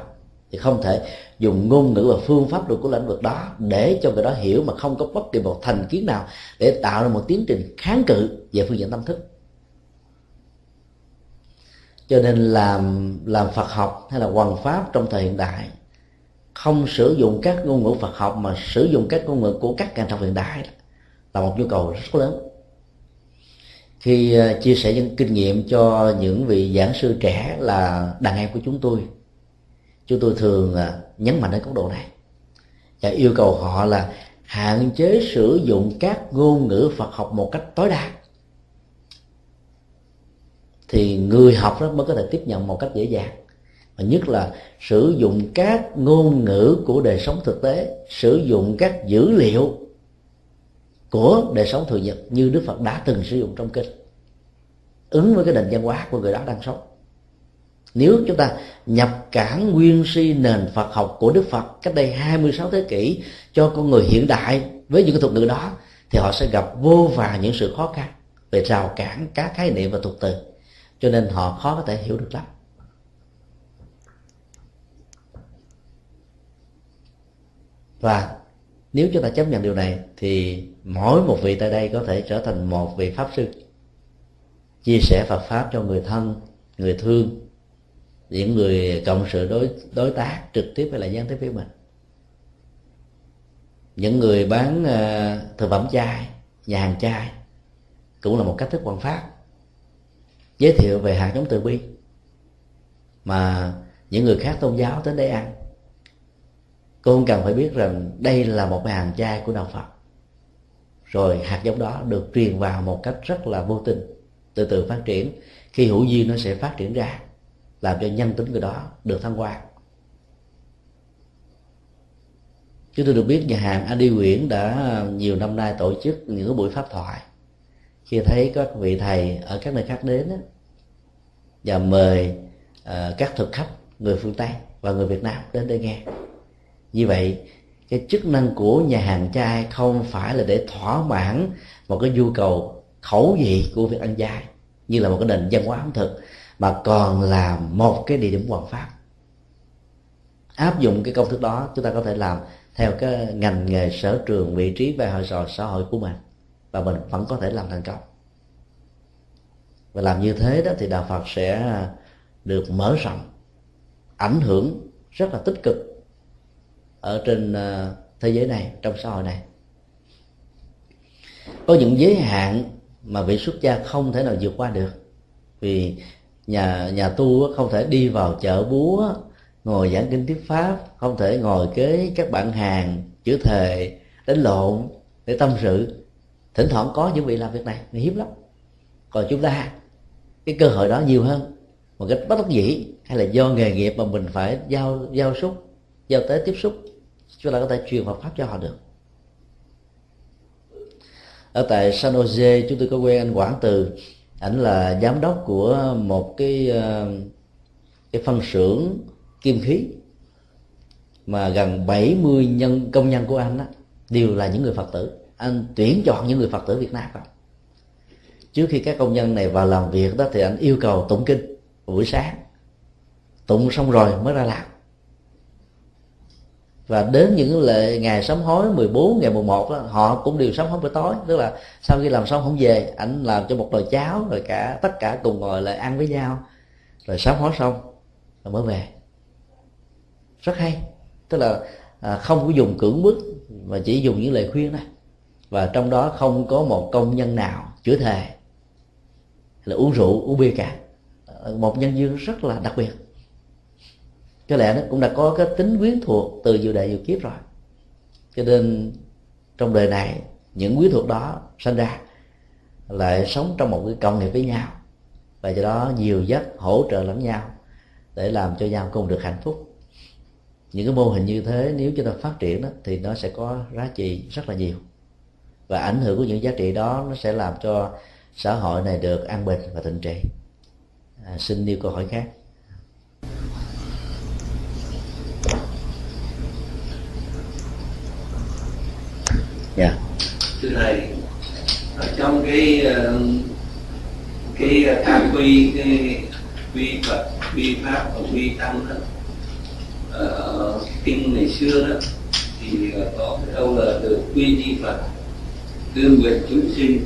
thì không thể dùng ngôn ngữ và phương pháp luật của lĩnh vực đó để cho người đó hiểu mà không có bất kỳ một thành kiến nào để tạo ra một tiến trình kháng cự về phương diện tâm thức. Cho nên làm làm Phật học hay là hoàng pháp trong thời hiện đại không sử dụng các ngôn ngữ Phật học mà sử dụng các ngôn ngữ của các ngành học hiện đại là một nhu cầu rất lớn. Khi à, chia sẻ những kinh nghiệm cho những vị giảng sư trẻ là đàn em của chúng tôi chúng tôi thường à, nhấn mạnh đến góc độ này. Và yêu cầu họ là hạn chế sử dụng các ngôn ngữ Phật học một cách tối đa. Thì người học đó mới có thể tiếp nhận một cách dễ dàng. Và nhất là sử dụng các ngôn ngữ của đời sống thực tế, sử dụng các dữ liệu của đời sống thường nhật như Đức Phật đã từng sử dụng trong kinh, ứng với cái nền văn hóa của người đó đang sống nếu chúng ta nhập cản nguyên si nền Phật học của Đức Phật cách đây 26 thế kỷ cho con người hiện đại với những cái thuật ngữ đó, thì họ sẽ gặp vô vàn những sự khó khăn về rào cản các khái niệm và thuật từ. Cho nên họ khó có thể hiểu được lắm. Và nếu chúng ta chấp nhận điều này, thì mỗi một vị tại đây có thể trở thành một vị pháp sư, chia sẻ Phật pháp cho người thân, người thương những người cộng sự đối đối tác trực tiếp hay là gián tiếp với mình. Những người bán uh, thực phẩm chay nhà hàng chay cũng là một cách thức quan pháp. Giới thiệu về hạt giống từ bi. Mà những người khác tôn giáo đến đây ăn cô không cần phải biết rằng đây là một hàng chay của đạo phật. Rồi hạt giống đó được truyền vào một cách rất là vô tình từ từ phát triển. Khi hữu duyên nó sẽ phát triển ra làm cho nhân tính người đó được thăng hoa. Chúng tôi được biết nhà hàng Adi Nguyễn đã nhiều năm nay tổ chức những buổi pháp thoại. Khi thấy các vị thầy ở các nơi khác đến và mời uh, các thực khách người phương Tây và người Việt Nam đến đây nghe. Như vậy cái chức năng của nhà hàng chay không phải là để thỏa mãn một cái nhu cầu khẩu vị của việc ăn chay như là một cái nền văn hóa ẩm thực mà còn là một cái địa điểm hoàn pháp. Áp dụng cái công thức đó, chúng ta có thể làm theo cái ngành nghề sở trường, vị trí và hội sò xã hội của mình. Và mình vẫn có thể làm thành công. Và làm như thế đó thì đạo Phật sẽ được mở rộng, ảnh hưởng rất là tích cực ở trên ờ, thế giới này, trong xã hội này. Có những giới hạn mà vị xuất gia không thể nào vượt qua được vì nhà nhà tu không thể đi vào chợ búa, ngồi giảng kinh thuyết pháp, không thể ngồi kế các bạn hàng, chữ thề, đánh lộn để tâm sự. Thỉnh thoảng có những vị làm việc này hiếm lắm. Còn chúng ta, cái cơ hội đó nhiều hơn. Một cách bất đắc dĩ, hay là do nghề nghiệp mà mình phải giao giao xúc giao tế tiếp xúc, chúng ta có thể truyền Phật pháp cho họ được. Ở tại San Jose, chúng tôi có quen anh Quảng Từ ảnh là giám đốc của một cái ờ, cái phân xưởng kim khí mà gần 70 nhân công nhân của anh đó, đều là những người Phật tử. Anh tuyển chọn những người Phật tử Việt Nam không trước khi các công nhân này vào làm việc đó thì anh yêu cầu tụng kinh buổi sáng. Tụng xong rồi mới ra làm và đến những lệ ngày sám hối 14 ngày 11 đó, họ cũng đều sám hối buổi tối. Tức là sau khi làm xong không về ảnh làm cho một nồi cháo rồi cả tất cả cùng ngồi lại ăn với nhau. Rồi sám hối xong rồi mới về. Rất hay. Tức là à, không có dùng cưỡng bức mà chỉ dùng những lời khuyên này và trong đó không có một công nhân nào chữa thề là uống rượu uống bia cả. Một nhân duyên rất là đặc biệt có lẽ nó cũng đã có cái tính quyến thuộc từ nhiều đời nhiều kiếp rồi. Cho nên trong đời này những quyến thuộc đó sinh ra lại sống trong một cái công nghiệp với nhau. Và do đó nhiều giấc hỗ trợ lẫn nhau để làm cho nhau cùng được hạnh phúc. Những cái mô hình như thế nếu chúng ta phát triển đó, thì nó sẽ có giá trị rất là nhiều. Và ảnh hưởng của những giá trị đó nó sẽ làm cho xã hội này được an bình và thịnh trị. À, xin nêu câu hỏi khác. Dạ yeah. thưa thầy, ở trong cái ờ, cái ờ, các quy cái quy phật quy pháp và quy tăng đó ở kinh ngày xưa đó, thì có cái câu là được quy di phật tương nguyện chúng sinh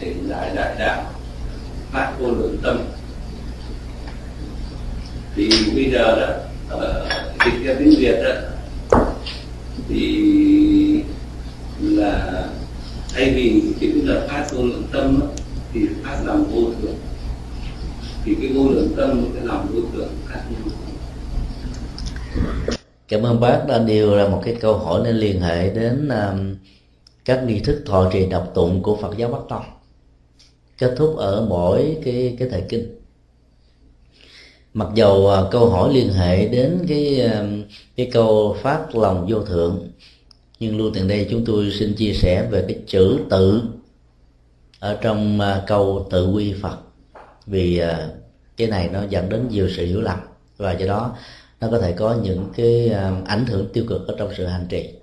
tỉnh giải đại đạo, phát vô lượng tâm thì bây giờ đó dịch ra tiếng việt đó, thì là thay vì chữ là phát vô lượng tâm thì phát lòng vô thường thì cái vô lượng tâm cái lòng vô thường khác nhau cảm ơn bác đã điều ra một cái câu hỏi nên liên hệ đến um, các nghi thức thọ trì đọc tụng của Phật giáo Bắc Tông. Kết thúc ở mỗi cái cái thời kinh. Mặc dầu uh, câu hỏi liên hệ đến cái um, cái câu phát lòng vô thượng nhưng luôn tiền đây chúng tôi xin chia sẻ về cái chữ tự ở trong à, câu tự quy Phật. Vì à, cái này nó dẫn đến nhiều sự hiểu lầm và do đó nó có thể có những cái à, ảnh hưởng tiêu cực ở trong sự hành trì.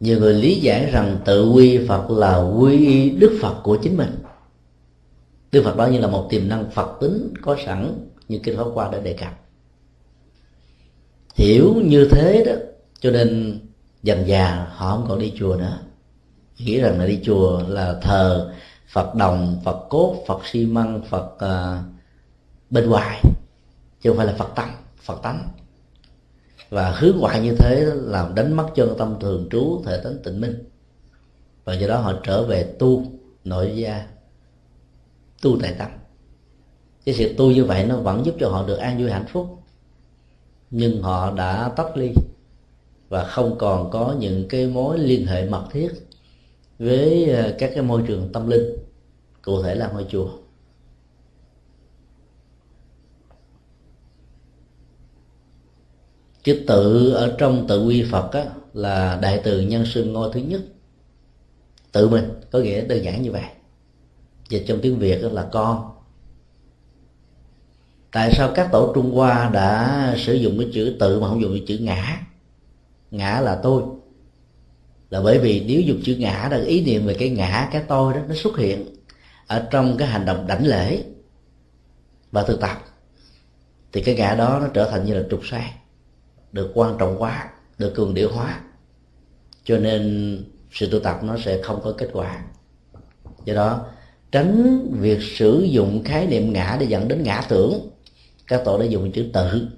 Nhiều người lý giải rằng tự quy phật là quy y đức phật của chính mình. Đức phật đó như là một tiềm năng phật tính có sẵn như kinh pháp qua đã đề cập hiểu như thế đó cho nên dần già họ không còn đi chùa nữa. Nghĩ rằng là đi chùa là thờ phật đồng phật cốt phật xi măng phật uh, bên ngoài chứ không phải là phật tâm phật tánh. Và hướng ngoại như thế làm đánh mất chân tâm thường trú thể tánh tịnh minh. Và do đó họ trở về tu nội gia tu tại tâm cái sự tu như vậy nó vẫn giúp cho họ được an vui hạnh phúc nhưng họ đã tách ly và không còn có những cái mối liên hệ mật thiết với ờ, các cái môi trường tâm linh cụ thể là ngôi chùa. Chữ tự ở trong tự quy phật á, là đại từ nhân sư ngôi thứ nhất. Tự mình có nghĩa đơn giản như vậy. Dịch trong tiếng việt là con tại sao các tổ trung hoa đã sử dụng cái chữ tự mà không dùng cái chữ ngã? Ngã là tôi. Là bởi vì nếu dùng chữ ngã là ý niệm về cái ngã, cái tôi đó, nó xuất hiện ở trong cái hành động đảnh lễ và thực tập. Thì cái ngã đó nó trở thành như là trục sai được quan trọng hóa, được cường điệu hóa. Cho nên sự tu tập nó sẽ không có kết quả. Do đó, tránh việc sử dụng khái niệm ngã để dẫn đến ngã tưởng các tổ đã dùng chữ tự.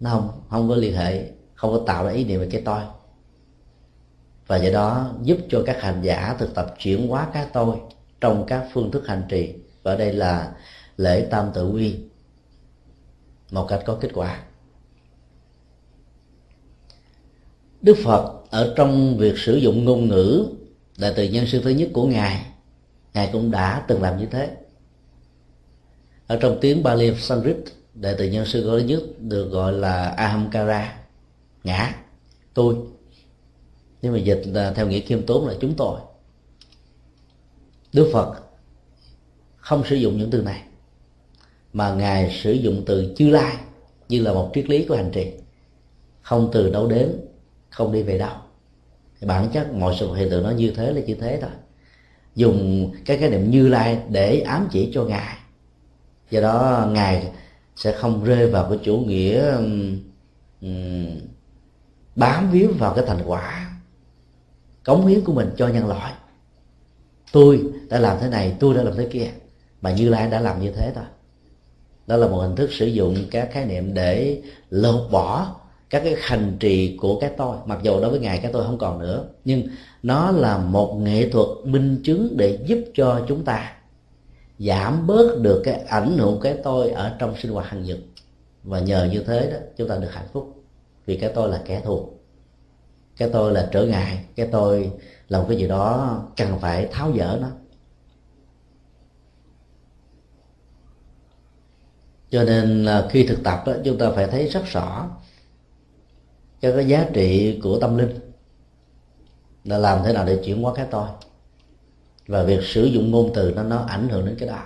Nó không không có liên hệ, không có tạo ra ý niệm về cái tôi. Và do đó giúp cho các hành giả thực tập chuyển hóa cái tôi trong các phương thức hành trì. Và ở đây là lễ tam tự quy, một cách có kết quả. Đức phật ở trong việc sử dụng ngôn ngữ đại từ nhân sư thứ nhất của ngài. Ngài cũng đã từng làm như thế. Ở trong tiếng Bali Sanskrit đại tử nhân sư thứ nhất được gọi là ahamkara, ngã, tôi. Nhưng mà dịch là theo nghĩa khiêm tốn là chúng tôi. Đức phật không sử dụng những từ này, mà ngài sử dụng từ chư lai như là một triết lý của hành trì. Không từ đâu đến, không đi về đâu. Bản chất mọi sự hiện tượng nó như thế là như thế thôi. Dùng cái khái niệm như lai để ám chỉ cho ngài. Do đó ngài sẽ không rơi vào cái chủ nghĩa um, bám víu vào cái thành quả cống hiến của mình cho nhân loại. Tôi đã làm thế này tôi đã làm thế kia mà như lai đã làm như thế thôi. Đó là một hình thức sử dụng các khái niệm để lột bỏ các cái hành trì của cái tôi. Mặc dù đối với ngài cái tôi không còn nữa nhưng nó là một nghệ thuật minh chứng để giúp cho chúng ta giảm bớt được cái ảnh hưởng cái tôi ở trong sinh hoạt hàng nhật. Và nhờ như thế đó chúng ta được hạnh phúc. Vì cái tôi là kẻ thù. Cái tôi là trở ngại. Cái tôi là một cái gì đó cần phải tháo dỡ nó. Cho nên là khi thực tập đó, chúng ta phải thấy rất rõ cho cái giá trị của tâm linh là làm thế nào để chuyển hóa cái tôi và việc sử dụng ngôn từ nó nó ảnh hưởng đến cái đó.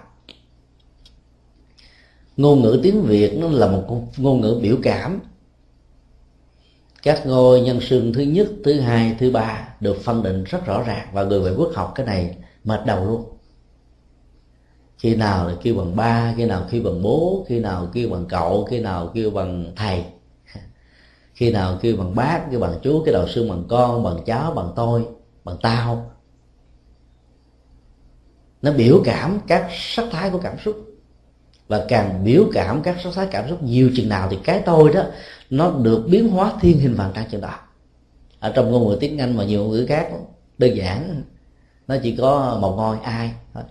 Ngôn ngữ tiếng việt nó là một ngôn ngữ biểu cảm. Các ngôi nhân xương thứ nhất, thứ hai, thứ ba được phân định rất rõ ràng và người ngoại quốc học cái này mệt đầu luôn. Khi nào là kêu bằng ba, khi nào kêu bằng bố, khi nào kêu bằng cậu, khi nào kêu bằng thầy. Khi nào kêu bằng bác, kêu bằng chú, cái đầu xương bằng con, bằng cháu, bằng tôi, bằng tao nó biểu cảm các sắc thái của cảm xúc. Và càng biểu cảm các sắc thái cảm xúc nhiều chừng nào thì cái tôi đó, nó được biến hóa thiên hình vạn trạng chừng đó. Ở trong ngôn ngữ tiếng anh mà nhiều ngôn ngữ khác, đơn giản, nó chỉ có một ngôi, ai, thôi.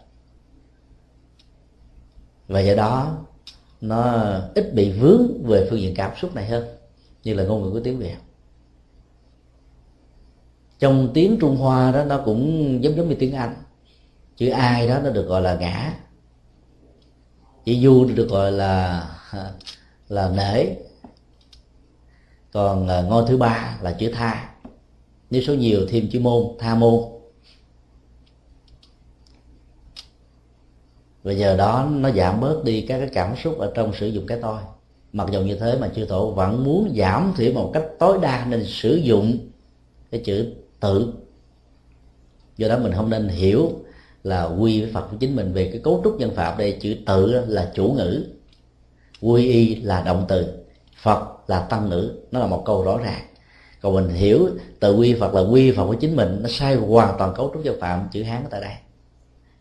Và do đó, nó ít bị vướng về phương diện cảm xúc này hơn, như là ngôn ngữ của tiếng việt. Trong tiếng trung hoa đó, nó cũng giống giống như tiếng anh chữ ai đó nó được gọi là ngã. Chữ du được gọi là là nể. Còn à, ngôi thứ ba là chữ tha. Nếu số nhiều thêm chữ môn, tha môn. Và giờ đó nó giảm bớt đi các cái cảm xúc ở trong sử dụng cái tôi mặc dù như thế mà chư tổ vẫn muốn giảm thiểu một cách tối đa nên sử dụng cái chữ tự. Do đó mình không nên hiểu là quy với phật của chính mình về cái cấu trúc nhân phạm đây chữ tự là chủ ngữ. Quy y là động từ. Phật là tăng ngữ. Nó là một câu rõ ràng. Còn mình hiểu tự quy phật là quy phật của chính mình nó sai hoàn toàn cấu trúc nhân phạm chữ hán tại đây.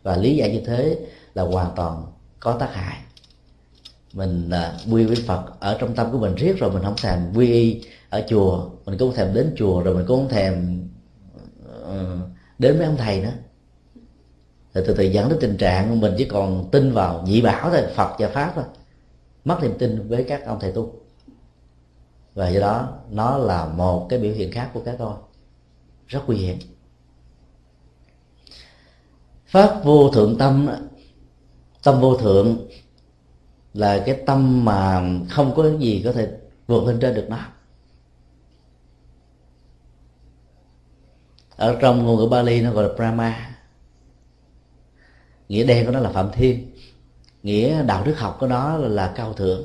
Và lý giải như thế là hoàn toàn có tác hại. Mình à, quy với phật ở trong tâm của mình riết rồi mình không thèm quy y ở chùa. Mình cũng không thèm đến chùa rồi mình cũng không thèm uh, đến với ông thầy nữa rồi từ từ dẫn đến tình trạng mình chỉ còn tin vào nhị bảo thôi, phật và pháp thôi. Mất niềm tin với các ông thầy tu. Và do đó, nó là một cái biểu hiện khác của cái tôi rất nguy hiểm. Pháp vô thượng tâm tâm vô thượng là cái tâm mà không có gì có thể vượt lên trên được nó. Ở trong ngôn ngữ Bali nó gọi là Brahma nghĩa đen của nó là phạm thiên. Nghĩa đạo đức học của nó là, là cao thượng.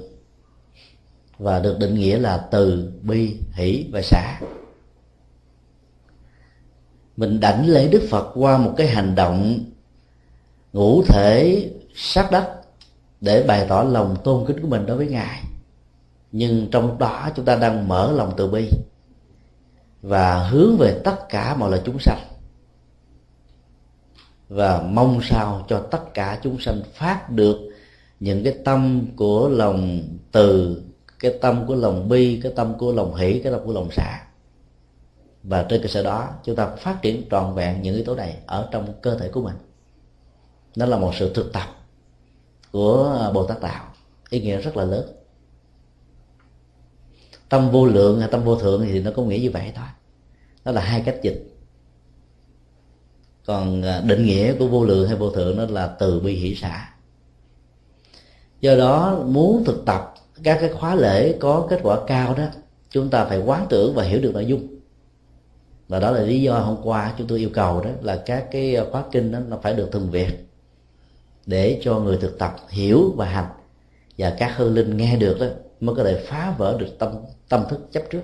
Và được định nghĩa là từ bi hỷ và xả mình đảnh lễ đức phật qua một cái hành động ngũ thể sát đất để bày tỏ lòng tôn kính của mình đối với ngài. Nhưng trong đó chúng ta đang mở lòng từ bi và hướng về tất cả mọi loài chúng sanh và mong sao cho tất cả chúng sanh phát được những cái tâm của lòng từ, cái tâm của lòng bi, cái tâm của lòng hỷ, cái tâm của lòng xả và trên cơ sở đó, chúng ta phát triển trọn vẹn những yếu tố này ở trong cơ thể của mình. Nó là một sự thực tập của bồ tát đạo, ý nghĩa rất là lớn. Tâm vô lượng hay tâm vô thượng thì nó có nghĩa như vậy thôi. Đó là hai cách dịch còn à, định nghĩa của vô lượng hay vô thượng nó là từ bi hỷ xả. Do đó, muốn thực tập các cái khóa lễ có kết quả cao đó, chúng ta phải quán tưởng và hiểu được nội dung. Và đó là lý do hôm qua chúng tôi yêu cầu đó là các cái khóa kinh đó nó phải được thường việt để cho người thực tập hiểu và hành và các hư linh nghe được đó mới có thể phá vỡ được tâm tâm thức chấp trước.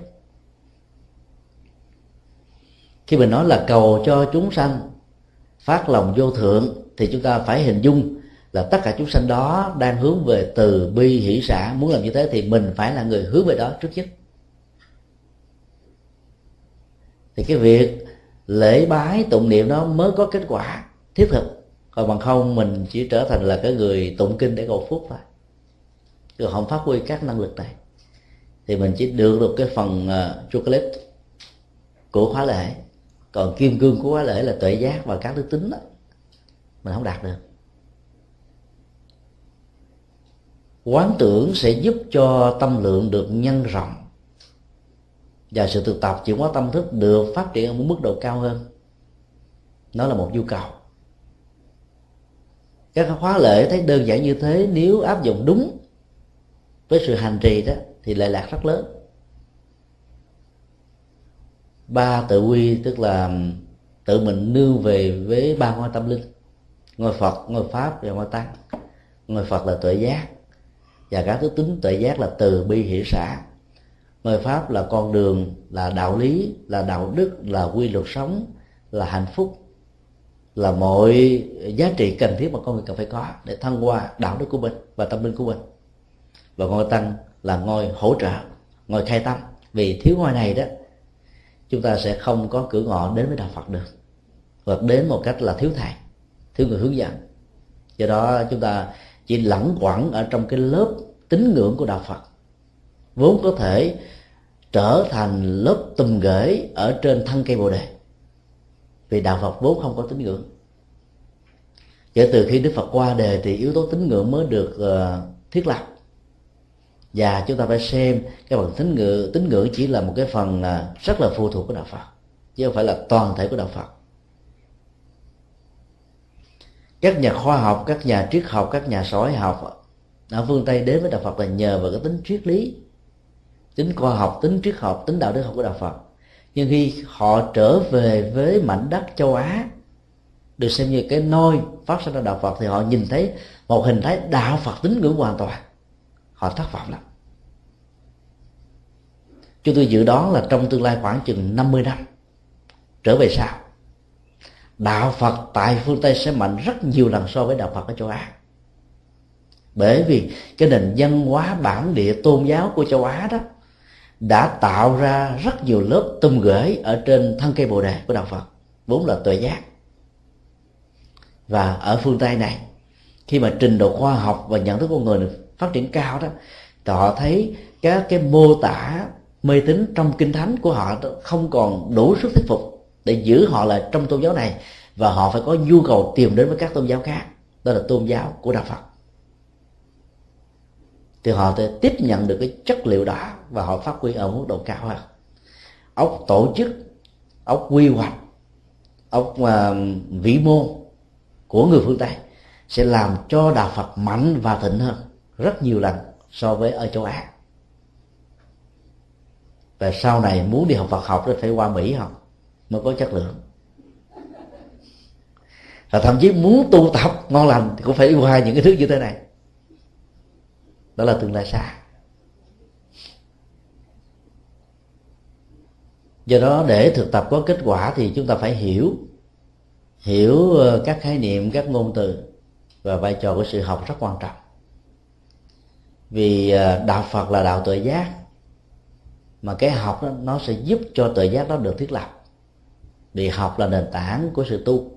Khi mình nói là cầu cho chúng sanh phát lòng vô thượng thì chúng ta phải hình dung là tất cả chúng sanh đó đang hướng về từ bi hỷ xã. Muốn làm như thế thì mình phải là người hướng về đó trước nhất. Thì cái việc lễ bái tụng niệm nó mới có kết quả thiết thực. Còn bằng không mình chỉ trở thành là cái người tụng kinh để cầu phúc thôi. Chứ không phát huy các năng lực này. Thì mình chỉ được được cái phần uh, chocolate của khóa lễ còn kim cương của khóa lễ là tuệ giác và các đức tính đó. Mình không đạt được. Quán tưởng sẽ giúp cho tâm lượng được nhân rộng. Và sự thực tập chuyển hóa tâm thức được phát triển ở một mức độ cao hơn. Nó là một nhu cầu. Các khóa lễ thấy đơn giản như thế, nếu áp dụng đúng với sự hành trì đó, thì lệ lạc rất lớn ba tự quy, tức là tự mình nương về với ba ngôi tâm linh. Ngôi phật, ngôi pháp và ngôi tăng. Ngôi phật là tuệ giác. Và các thứ tính tuệ giác là từ bi hỷ xã ngôi pháp là con đường, là đạo lý, là đạo đức, là quy luật sống, là hạnh phúc. Là mọi giá trị cần thiết mà con người cần phải có để thăng hoa đạo đức của mình và tâm linh của mình. Và ngôi tăng là ngôi hỗ trợ, ngôi khai tâm. Vì thiếu ngôi này đó chúng ta sẽ không có cửa ngõ đến với đạo phật được. Hoặc đến một cách là thiếu thầy, thiếu người hướng dẫn. Do đó chúng ta chỉ lẳng quẩn ở trong cái lớp tín ngưỡng của đạo phật. Vốn có thể trở thành lớp tùm gửi ở trên thân cây bồ đề. Vì đạo phật vốn không có tín ngưỡng. Kể từ khi đức phật qua đề thì yếu tố tín ngưỡng mới được ờ, thiết lập và chúng ta phải xem cái phần tín ngưỡng tín ngưỡng chỉ là một cái phần à, rất là phụ thuộc của đạo phật, chứ không phải là toàn thể của đạo phật. Các nhà khoa học, các nhà triết học, các nhà xã hội học ở phương tây đến với đạo phật là nhờ vào cái tính triết lý, tính khoa học, tính triết học, tính đạo đức học của đạo phật. Nhưng khi họ trở về với mảnh đất châu á, được xem như cái nôi phát sinh ra đạo phật, thì họ nhìn thấy một hình thái đạo phật tín ngưỡng hoàn toàn họ thất vọng lắm. Chúng tôi dự đoán là trong tương lai khoảng chừng 50 năm, trở về sau, đạo phật tại phương tây sẽ mạnh rất nhiều lần so với đạo phật ở châu á. Bởi vì cái nền văn hóa bản địa tôn giáo của châu á đó đã tạo ra rất nhiều lớp tum gửi ở trên thân cây bồ đề của đạo phật, vốn là tuệ giác. Và ở phương tây này, khi mà trình độ khoa học và nhận thức của người phát triển cao đó thì họ thấy các cái mô tả mê tín trong kinh thánh của họ không còn đủ sức thuyết phục để giữ họ lại trong tôn giáo này và họ phải có nhu cầu tìm đến với các tôn giáo khác đó là tôn giáo của đạo phật. Thì họ sẽ tiếp nhận được cái chất liệu đó và họ phát huy ở mức độ cao hơn. Ốc tổ chức ốc quy hoạch ốc uh, vĩ mô của người phương tây sẽ làm cho đạo phật mạnh và thịnh hơn rất nhiều lần so với ở châu á. Và sau này muốn đi học Phật học thì phải qua Mỹ học mới có chất lượng. Và thậm chí muốn tu tập ngon lành thì cũng phải qua những cái thứ như thế này. Đó là tương lai xa. Do đó để thực tập có kết quả thì chúng ta phải hiểu hiểu ờ, các khái niệm, các ngôn từ và vai trò của sự học rất quan trọng vì à, đạo phật là đạo tự giác. Mà cái học đó, nó sẽ giúp cho tự giác đó được thiết lập. Vì học là nền tảng của sự tu.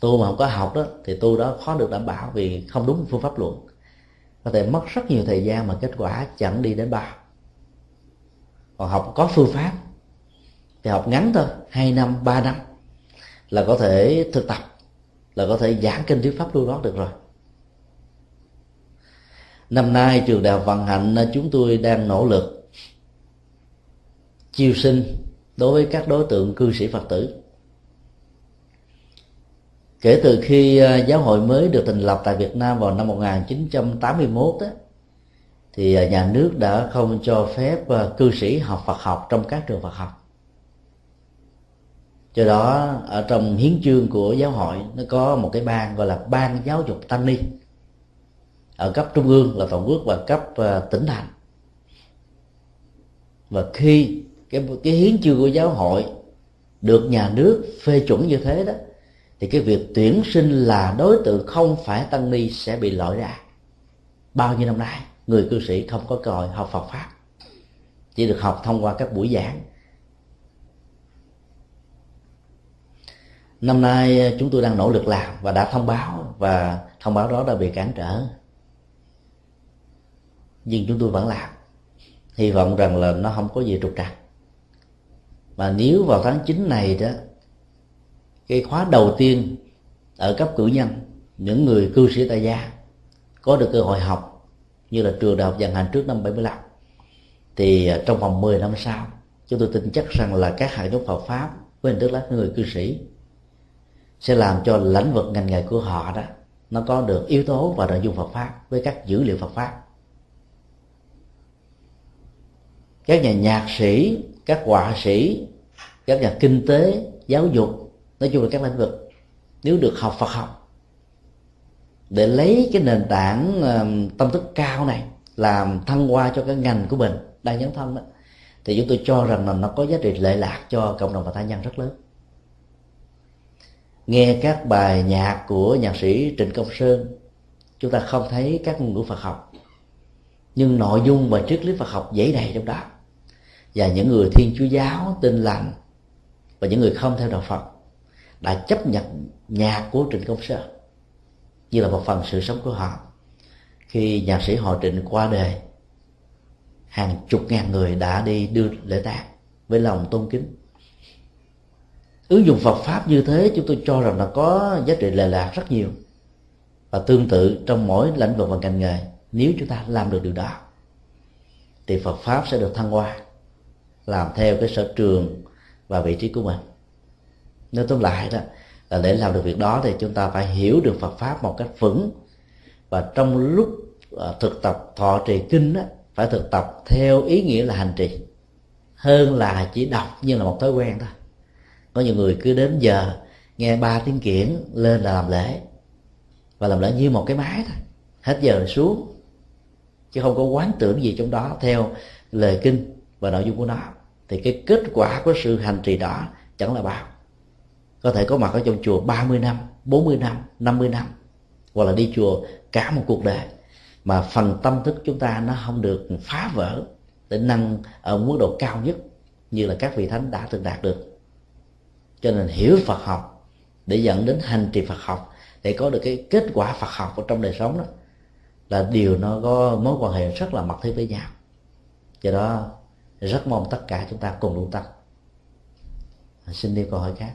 Tu mà không có học đó, thì tu đó khó được đảm bảo vì không đúng phương pháp luận. Có thể mất rất nhiều thời gian mà kết quả chẳng đi đến bao. Còn học có phương pháp, thì học ngắn thôi, hai năm, ba năm, là có thể thực tập, là có thể giảng kinh thuyết pháp lưu đó được rồi năm nay trường đại học vận hạnh ờ, chúng tôi đang nỗ lực chiêu sinh đối với các đối tượng cư sĩ phật tử. Kể từ khi ờ, giáo hội mới được thành lập tại Việt Nam vào năm 1981 đó, thì ờ, nhà nước đã không cho phép cư sĩ học Phật học trong các trường Phật học. Do đó ở trong hiến chương của giáo hội nó có một cái ban gọi là ban giáo dục tăng ni ở cấp trung ương là toàn quốc và cấp ờ, tỉnh thành. Và khi cái cái hiến chương của giáo hội được nhà nước phê chuẩn như thế đó, thì cái việc tuyển sinh là đối tượng không phải tăng ni sẽ bị loại ra. Bao nhiêu năm nay, người cư sĩ không có cơ hội học Phật pháp, chỉ được học thông qua các buổi giảng. Năm nay ờ, chúng tôi đang nỗ lực làm và đã thông báo, và thông báo đó đã bị cản trở nhưng chúng tôi vẫn làm. Hy vọng rằng là nó không có gì trục trặc. Mà nếu vào tháng 9 này đó, cái khóa đầu tiên ở cấp cử nhân, những người cư sĩ tại gia có được cơ hội học như là trường đại học dần hành trước năm 75 thì à, trong vòng 10 năm sau, chúng tôi tin chắc rằng là các hệ thống Phật pháp với hình thức là người cư sĩ sẽ làm cho lĩnh vực ngành nghề của họ đó, nó có được yếu tố và nội dung Phật pháp với các dữ liệu Phật pháp. Các nhà nhạc sĩ, các họa sĩ, các nhà kinh tế, giáo dục, nói chung là các lĩnh vực, nếu được học, Phật học. Để lấy cái nền tảng tâm thức cao này, làm thăng hoa cho cái ngành của mình đang nhấn thân đó, thì chúng tôi cho rằng là nó có giá trị lệ lạc cho cộng đồng và tha nhân rất lớn. Nghe các bài nhạc của nhạc sĩ trịnh công sơn, chúng ta không thấy các ngôn ngữ phật học, nhưng nội dung và triết lý phật học dễ đầy trong đó và những người thiên chúa giáo, tin lành và những người không theo đạo phật đã chấp nhận nhạc của trịnh công sơn như là một phần sự sống của họ. Khi nhạc sĩ họ trịnh qua đời, hàng chục ngàn người đã đi đưa lễ tang với lòng tôn kính. Ứng dụng Phật pháp như thế, chúng tôi cho rằng là có giá trị lệ lạc rất nhiều và tương tự trong mỗi lĩnh vực và ngành nghề. Nếu chúng ta làm được điều đó, thì Phật pháp sẽ được thăng hoa làm theo cái sở trường và vị trí của mình. Nói tóm lại đó là để làm được việc đó thì chúng ta phải hiểu được Phật pháp một cách vững. Và trong lúc à, thực tập thọ trì kinh đó, phải thực tập theo ý nghĩa là hành trì hơn là chỉ đọc như là một thói quen thôi. Có nhiều người cứ đến giờ nghe ba tiếng kiển lên là làm lễ và làm lễ như một cái máy thôi hết giờ xuống chứ không có quán tưởng gì trong đó theo lời kinh và nội dung của nó. Thì cái kết quả của sự hành trì đó chẳng là bao. Có thể có mặt ở trong chùa 30 năm 40 năm 50 năm, hoặc là đi chùa cả một cuộc đời. Mà phần tâm thức chúng ta nó không được phá vỡ để nâng ở mức độ cao nhất, như là các vị thánh đã từng đạt được. Cho nên hiểu Phật học để dẫn đến hành trì Phật học, để có được cái kết quả Phật học ở trong đời sống đó, là điều nó có mối quan hệ rất là mật thiết với nhau. Do đó rất mong tất cả chúng ta cùng luôn tâm. Xin đi câu hỏi khác.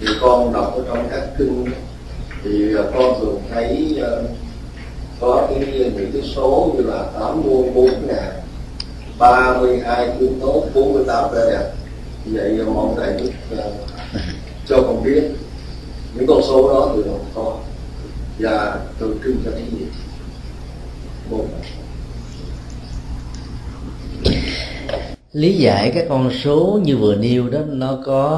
Thì con đọc ở trong các kinh thì à, con thường thấy uh, có cái những cái số như là tám mươi bốn ngàn ba mươi hai tuyến tốt bốn mươi tám vẻ đẹp vậy mong thầy đức uh, ờ, cho con biết những con số đó từ đâu có và từ trưng cho cái gì. Một. Lý giải các con số như vừa nêu đó nó có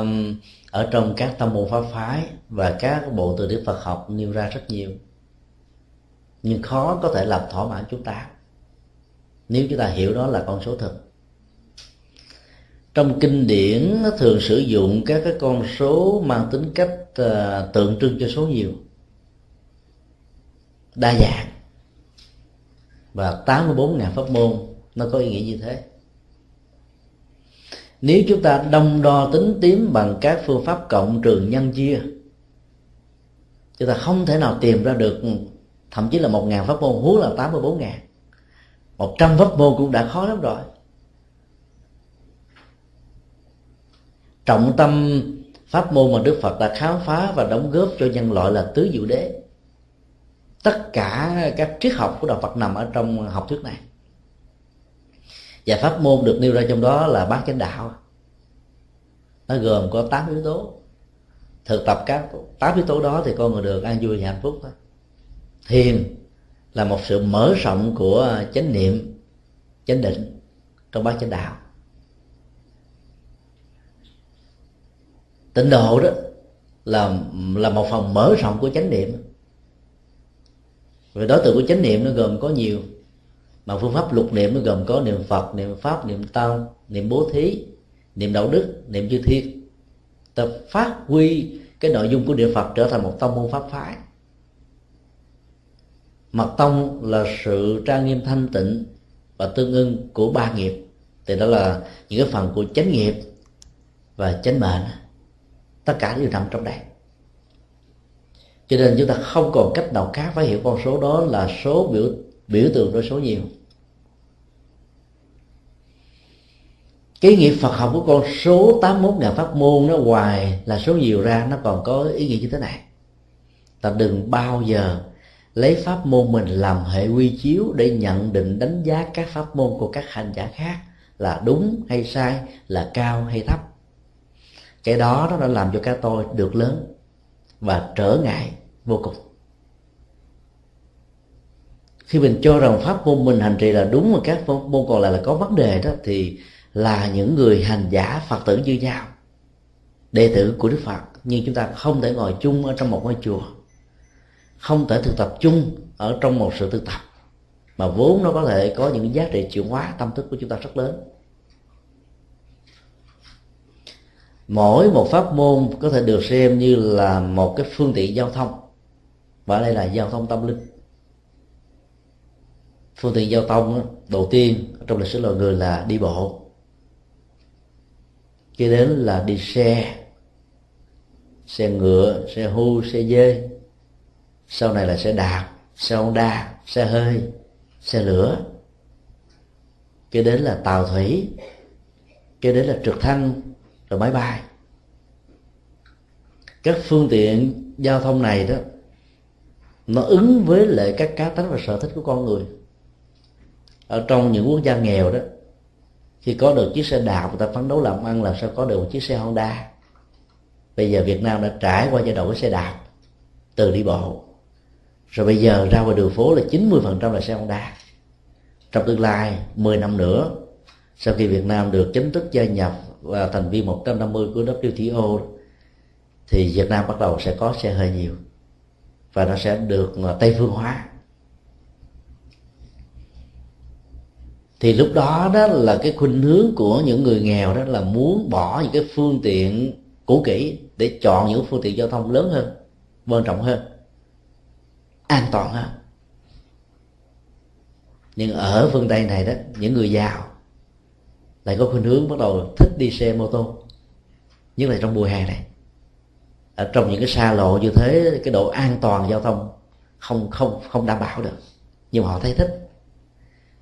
um, ở trong các tâm môn pháp phái và các bộ từ điển Phật học nêu ra rất nhiều. Nhưng khó có thể làm thỏa mãn chúng ta. Nếu chúng ta hiểu đó là con số thực trong kinh điển nó thường sử dụng các cái con số mang tính cách uh, tượng trưng cho số nhiều. Đa dạng. Và 84.000 pháp môn nó có ý nghĩa như thế. Nếu chúng ta đông đo tính tím bằng các phương pháp cộng trường nhân chia chúng ta không thể nào tìm ra được thậm chí là một ngàn pháp môn huống là tám mươi bốn ngàn. Một trăm pháp môn cũng đã khó lắm rồi. Trọng tâm pháp môn mà đức phật đã khám phá và đóng góp cho nhân loại là tứ diệu đế. Tất cả các triết học của đạo phật nằm ở trong học thuyết này. Và pháp môn được nêu ra trong đó là bát chánh đạo. Nó gồm có tám yếu tố. Thực tập các tám yếu tố đó thì con người được an vui và hạnh phúc thôi. Thiền là một sự mở rộng của chánh niệm, chánh định trong bát chánh đạo. Tịnh độ đó là là một phần mở rộng của chánh niệm. Về đối tượng của chánh niệm nó gồm có nhiều. Mà phương pháp lục niệm nó gồm có niệm phật, niệm pháp, niệm tăng niệm bố thí, niệm đạo đức, niệm chư thiên. Ta phát huy cái nội dung của địa phật trở thành một tông môn pháp phái. Mật tông là sự trang nghiêm thanh tịnh và tương ưng của ba nghiệp. Thì đó là những cái phần của chánh nghiệp và chánh mệnh tất cả đều nằm trong đây. Cho nên chúng ta không còn cách nào khác phải hiểu con số đó là số biểu biểu tượng đối số nhiều. Cái nghĩa Phật học của con số 81 ngàn pháp môn nó hoài là số nhiều ra, nó còn có ý nghĩa như thế này. Ta đừng bao giờ lấy pháp môn mình làm hệ quy chiếu để nhận định đánh giá các pháp môn của các hành giả khác là đúng hay sai, là cao hay thấp cái đó nó đã làm cho cái tôi được lớn và trở ngại vô cùng. Khi mình cho rằng pháp môn mình hành trì là đúng mà các pháp môn còn lại là có vấn đề đó, thì là những người hành giả phật tử như nhau, đệ tử của đức phật. Nhưng chúng ta không thể ngồi chung ở trong một ngôi chùa, không thể thực tập chung ở trong một sự thực tập, mà vốn nó có thể có những giá trị chuyển hóa tâm thức của chúng ta rất lớn. Mỗi một pháp môn có thể được xem như là một cái phương tiện giao thông. Và đây là giao thông tâm linh. Phương tiện giao thông đầu tiên trong lịch sử loài người là đi bộ. Kế đến là đi xe. Xe ngựa, xe hưu xe dê. Sau này là xe đạp, xe honda, xe hơi, xe lửa. Kế đến là tàu thủy. Kế đến là trực thăng rồi máy bay. Các phương tiện giao thông này đó, nó ứng với lại các cá tính và sở thích của con người. Ở trong những quốc gia nghèo đó, khi có được chiếc xe đạp, người ta phấn đấu làm ăn làm sao có được một chiếc xe Honda. Bây giờ Việt Nam đã trải qua giai đoạn của xe đạp, từ đi bộ. Rồi bây giờ ra ngoài đường phố là 90% là xe Honda. Trong tương lai 10 năm nữa, sau khi Việt Nam được chính thức gia nhập và thành viên 150 của WTO thì Việt Nam bắt đầu sẽ có xe hơi nhiều và nó sẽ được à, Tây phương hóa. Thì lúc đó đó là cái khuynh hướng của những người nghèo đó là muốn bỏ những cái phương tiện cũ kỹ để chọn những phương tiện giao thông lớn hơn, quan trọng hơn, an toàn hơn. Nhưng ở phương tây này đó, những người giàu lại có khuynh hướng bắt đầu thích đi xe mô tô. Nhất là trong mùa hè này. Ở trong những cái xa lộ như thế, cái độ an toàn giao thông không không không đảm bảo được. Nhưng mà họ thấy thích.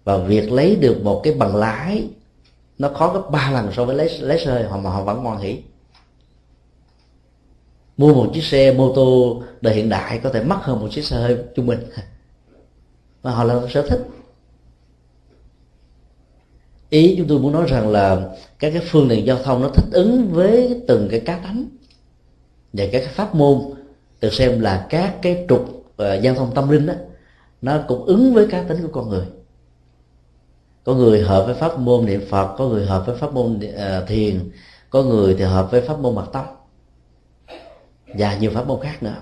Và việc lấy được một cái bằng lái, nó khó gấp ba lần so với lấy lấy xe họ mà họ vẫn ngoan hỉ mua một chiếc xe mô tô đời hiện đại có thể mắc hơn một chiếc xe hơi trung bình. Mà họ là sở thích ý chúng tôi muốn nói rằng là các cái phương tiện giao thông nó thích ứng với từng cái cá tánh và các cái pháp môn được xem là các cái trục uh, giao thông tâm linh đó nó cũng ứng với cá tính của con người. Có người hợp với pháp môn niệm phật có người hợp với pháp môn uh, thiền có người thì hợp với pháp môn mặt tóc và nhiều pháp môn khác nữa.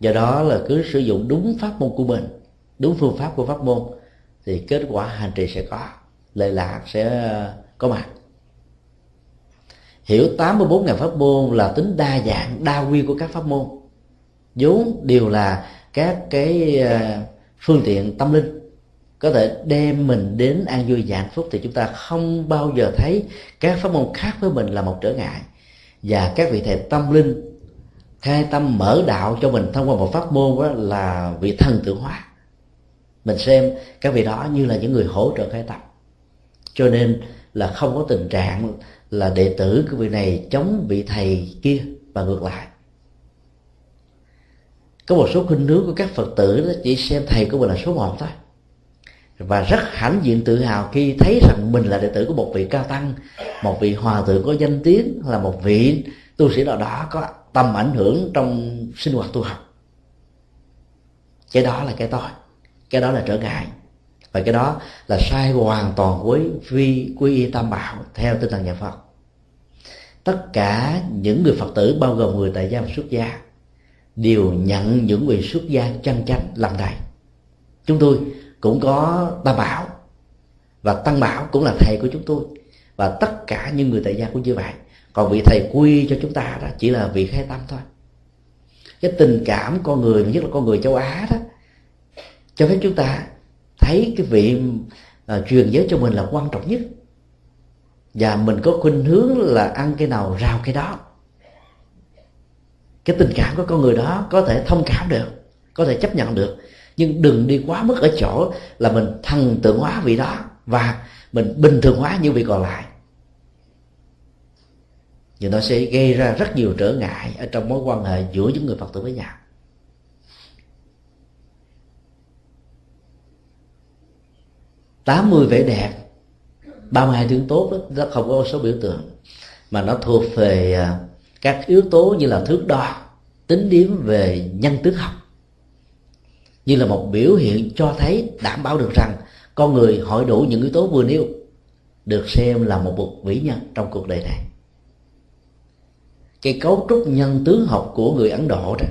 Do đó là cứ sử dụng đúng pháp môn của mình đúng phương pháp của pháp môn thì kết quả hành trì sẽ có lệ lạc sẽ ờ, có mặt. Hiểu 84 ngàn pháp môn là tính đa dạng, đa quy của các pháp môn. Vốn đều là các cái ờ, phương tiện tâm linh, có thể đem mình đến an vui hạnh phúc thì chúng ta không bao giờ thấy các pháp môn khác với mình là một trở ngại. Và các vị thầy tâm linh, khai tâm mở đạo cho mình thông qua một pháp môn đó là vị thần tượng hóa mình xem các vị đó như là những người hỗ trợ khai tập cho nên là không có tình trạng là đệ tử của vị này chống vị thầy kia và ngược lại. Có một số khuynh hướng của các phật tử đó chỉ xem thầy của mình là số một thôi. Và rất hãnh diện tự hào khi thấy rằng mình là đệ tử của một vị cao tăng, một vị hòa thượng có danh tiếng, là một vị tu sĩ nào đó có tầm ảnh hưởng trong sinh hoạt tu học. Cái đó là cái tôi cái đó là trở ngại. Và cái đó là sai hoàn toàn với vi, quy y tam bảo theo tinh thần nhà phật. Tất cả những người phật tử, bao gồm người tại gia và xuất gia, đều nhận những người xuất gia chân chánh làm thầy. Chúng tôi cũng có tam bảo, và tăng bảo cũng là thầy của chúng tôi. Và tất cả những người tại gia cũng như vậy. Còn vị thầy quy cho chúng ta đó chỉ là vị khai tâm thôi. Cái tình cảm con người, nhất là con người châu á đó cho phép chúng ta thấy cái vị uh, truyền giới cho mình là quan trọng nhất. Và mình có khuynh hướng là ăn cái nào rào cái đó. Cái tình cảm của con người đó có thể thông cảm được có thể chấp nhận được. Nhưng đừng đi quá mức ở chỗ là mình thần tượng hóa vị đó và mình bình thường hóa những vị còn lại. Thì nó sẽ gây ra rất nhiều trở ngại ở trong mối quan hệ giữa những người phật tử với nhau. Tám mươi vẻ đẹp. Ba mươi hai tướng tốt đó, nó không có số biểu tượng. Mà nó thuộc về à, các yếu tố như là thước đo tính điểm về nhân tướng học. Như là một biểu hiện cho thấy đảm bảo được rằng con người hội đủ những yếu tố vừa nêu được xem là một bậc vĩ nhân trong cuộc đời này. Cái cấu trúc nhân tướng học của người ấn độ đó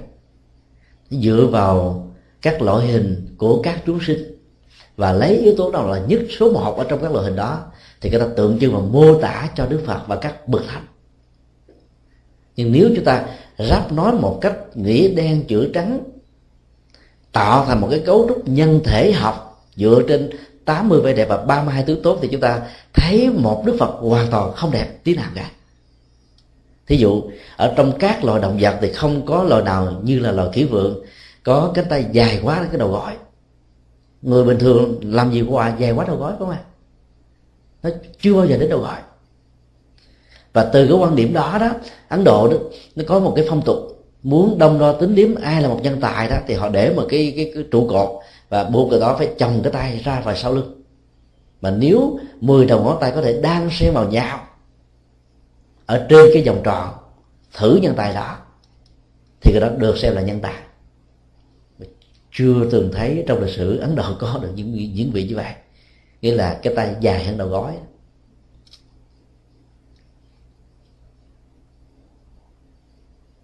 dựa vào các loại hình của các chúng sinh và lấy yếu tố nào là nhất số một ở trong các loại hình đó, thì người ta tượng trưng và mô tả cho đức phật và các bậc thánh. Nhưng nếu chúng ta ráp nói một cách nghĩa đen chữ trắng, tạo thành một cái cấu trúc nhân thể học dựa trên 80 vẻ đẹp và 32 thứ tốt, thì chúng ta thấy một đức Phật hoàn toàn không đẹp tí nào cả. Thí dụ, ở trong các loài động vật thì không có loài nào như là loài kỹ vượng, có cánh tay dài quá cái đầu gối người bình thường làm gì quà dài quá đầu gói không à nó chưa bao giờ đến đầu gọi. Và từ cái quan điểm đó đó ấn độ đó nó có một cái phong tục muốn đông đo tính điếm ai là một nhân tài đó thì họ để một cái cái, cái trụ cột và buộc người đó phải chồng cái tay ra vào sau lưng. Mà nếu 10 đầu ngón tay có thể đan xen vào nhau ở trên cái vòng tròn thử nhân tài đó thì cái đó được xem là nhân tài chưa từng thấy trong lịch sử ấn độ có được những những vị như vậy. Nghĩa là cái tay dài hơn đầu gối.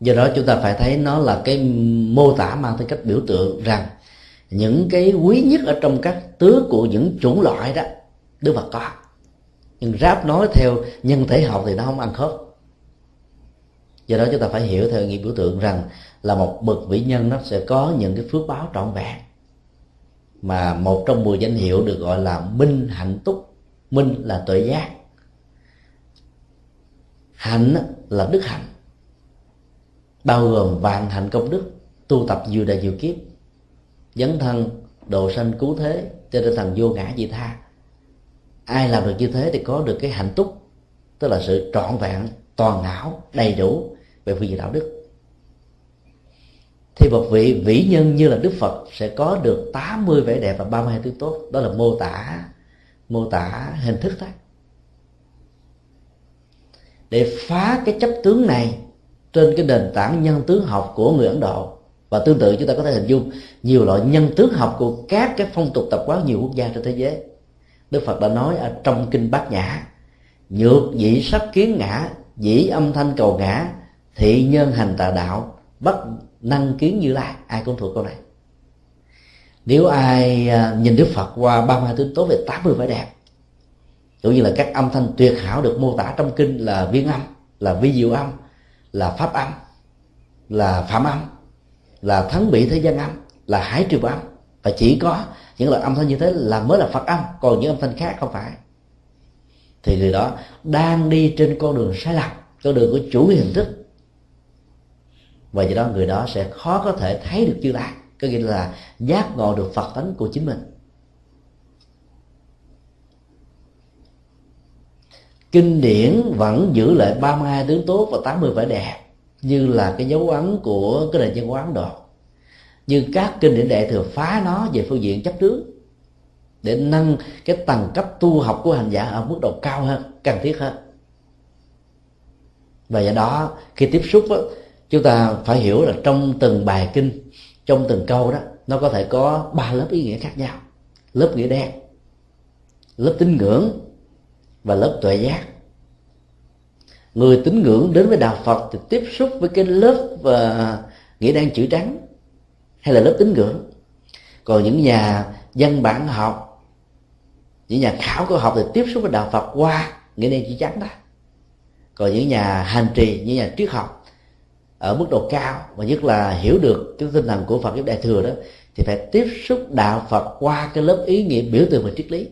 Do đó chúng ta phải thấy nó là cái mô tả mang tính cách biểu tượng rằng những cái quý nhất ở trong các tướng của những chủng loại đó đức phật có. Nhưng ráp nói theo nhân thể học thì nó không ăn khớp. Do đó chúng ta phải hiểu theo nghĩa biểu tượng rằng là một bậc vĩ nhân, nó sẽ có những cái phước báo trọn vẹn. Mà một trong mười danh hiệu được gọi là minh hạnh túc. Minh là tuệ giác. Hạnh là đức hạnh. Bao gồm vạn hạnh công đức, tu tập nhiều đời nhiều kiếp. Dấn thân, độ sanh cứu thế, cho nên thần vô ngã dị tha. Ai làm được như thế thì có được cái hạnh túc, tức là sự trọn vẹn, toàn não đầy đủ về phương diện đạo đức thì một vị vĩ nhân như là Đức Phật sẽ có được 80 vẻ đẹp và 32 thứ tốt. Đó là mô tả mô tả hình thức đó. Để phá cái chấp tướng này trên cái nền tảng nhân tướng học của người Ấn Độ. Và tương tự chúng ta có thể hình dung nhiều loại nhân tướng học của các cái phong tục tập quán nhiều quốc gia trên thế giới. Đức Phật đã nói ở trong kinh Bát Nhã, nhược dĩ sắc kiến ngã dĩ âm thanh cầu ngã, thị nhân hành tà đạo bất năng kiến như lai, ai cũng thuộc câu này. Nếu ai à, nhìn Đức Phật qua ba mươi tướng tốt về 80 vẻ đẹp, cũng như là các âm thanh tuyệt hảo được mô tả trong kinh là viên âm, là vi diệu âm, là pháp âm, là phạm âm, là thắng bị thế gian âm, là hải triều âm, và chỉ có những loại âm thanh như thế là mới là phật âm, còn những âm thanh khác không phải. Thì người đó đang đi trên con đường sai lầm, con đường của chủ hình thức và do đó người đó sẽ khó có thể thấy được chư lai. Có nghĩa là giác ngộ được phật tánh của chính mình. Kinh điển vẫn giữ lại 32 tướng tốt và 80 vẻ đẹp như là cái dấu ấn của cái nền văn hóa Ấn Độ. Nhưng các kinh điển đệ thừa phá nó về phương diện chấp trước để nâng cái tầng cấp tu học của hành giả ở mức độ cao hơn cần thiết hơn. Và do đó khi tiếp xúc đó, chúng ta phải hiểu là trong từng bài kinh, trong từng câu đó, nó có thể có ba lớp ý nghĩa khác nhau. Lớp nghĩa đen, lớp tín ngưỡng và lớp tuệ giác. Người tín ngưỡng đến với đạo phật thì tiếp xúc với cái lớp và nghĩa đen chữ trắng hay là lớp tín ngưỡng. Còn những nhà dân bản học, những nhà khảo cổ học thì tiếp xúc với đạo phật qua nghĩa đen chữ trắng đó. Còn những nhà hành trì, những nhà triết học ở mức độ cao, và nhất là hiểu được cái tinh thần của phật giáo đại thừa đó, thì phải tiếp xúc đạo phật qua cái lớp ý nghĩa biểu tượng và triết lý.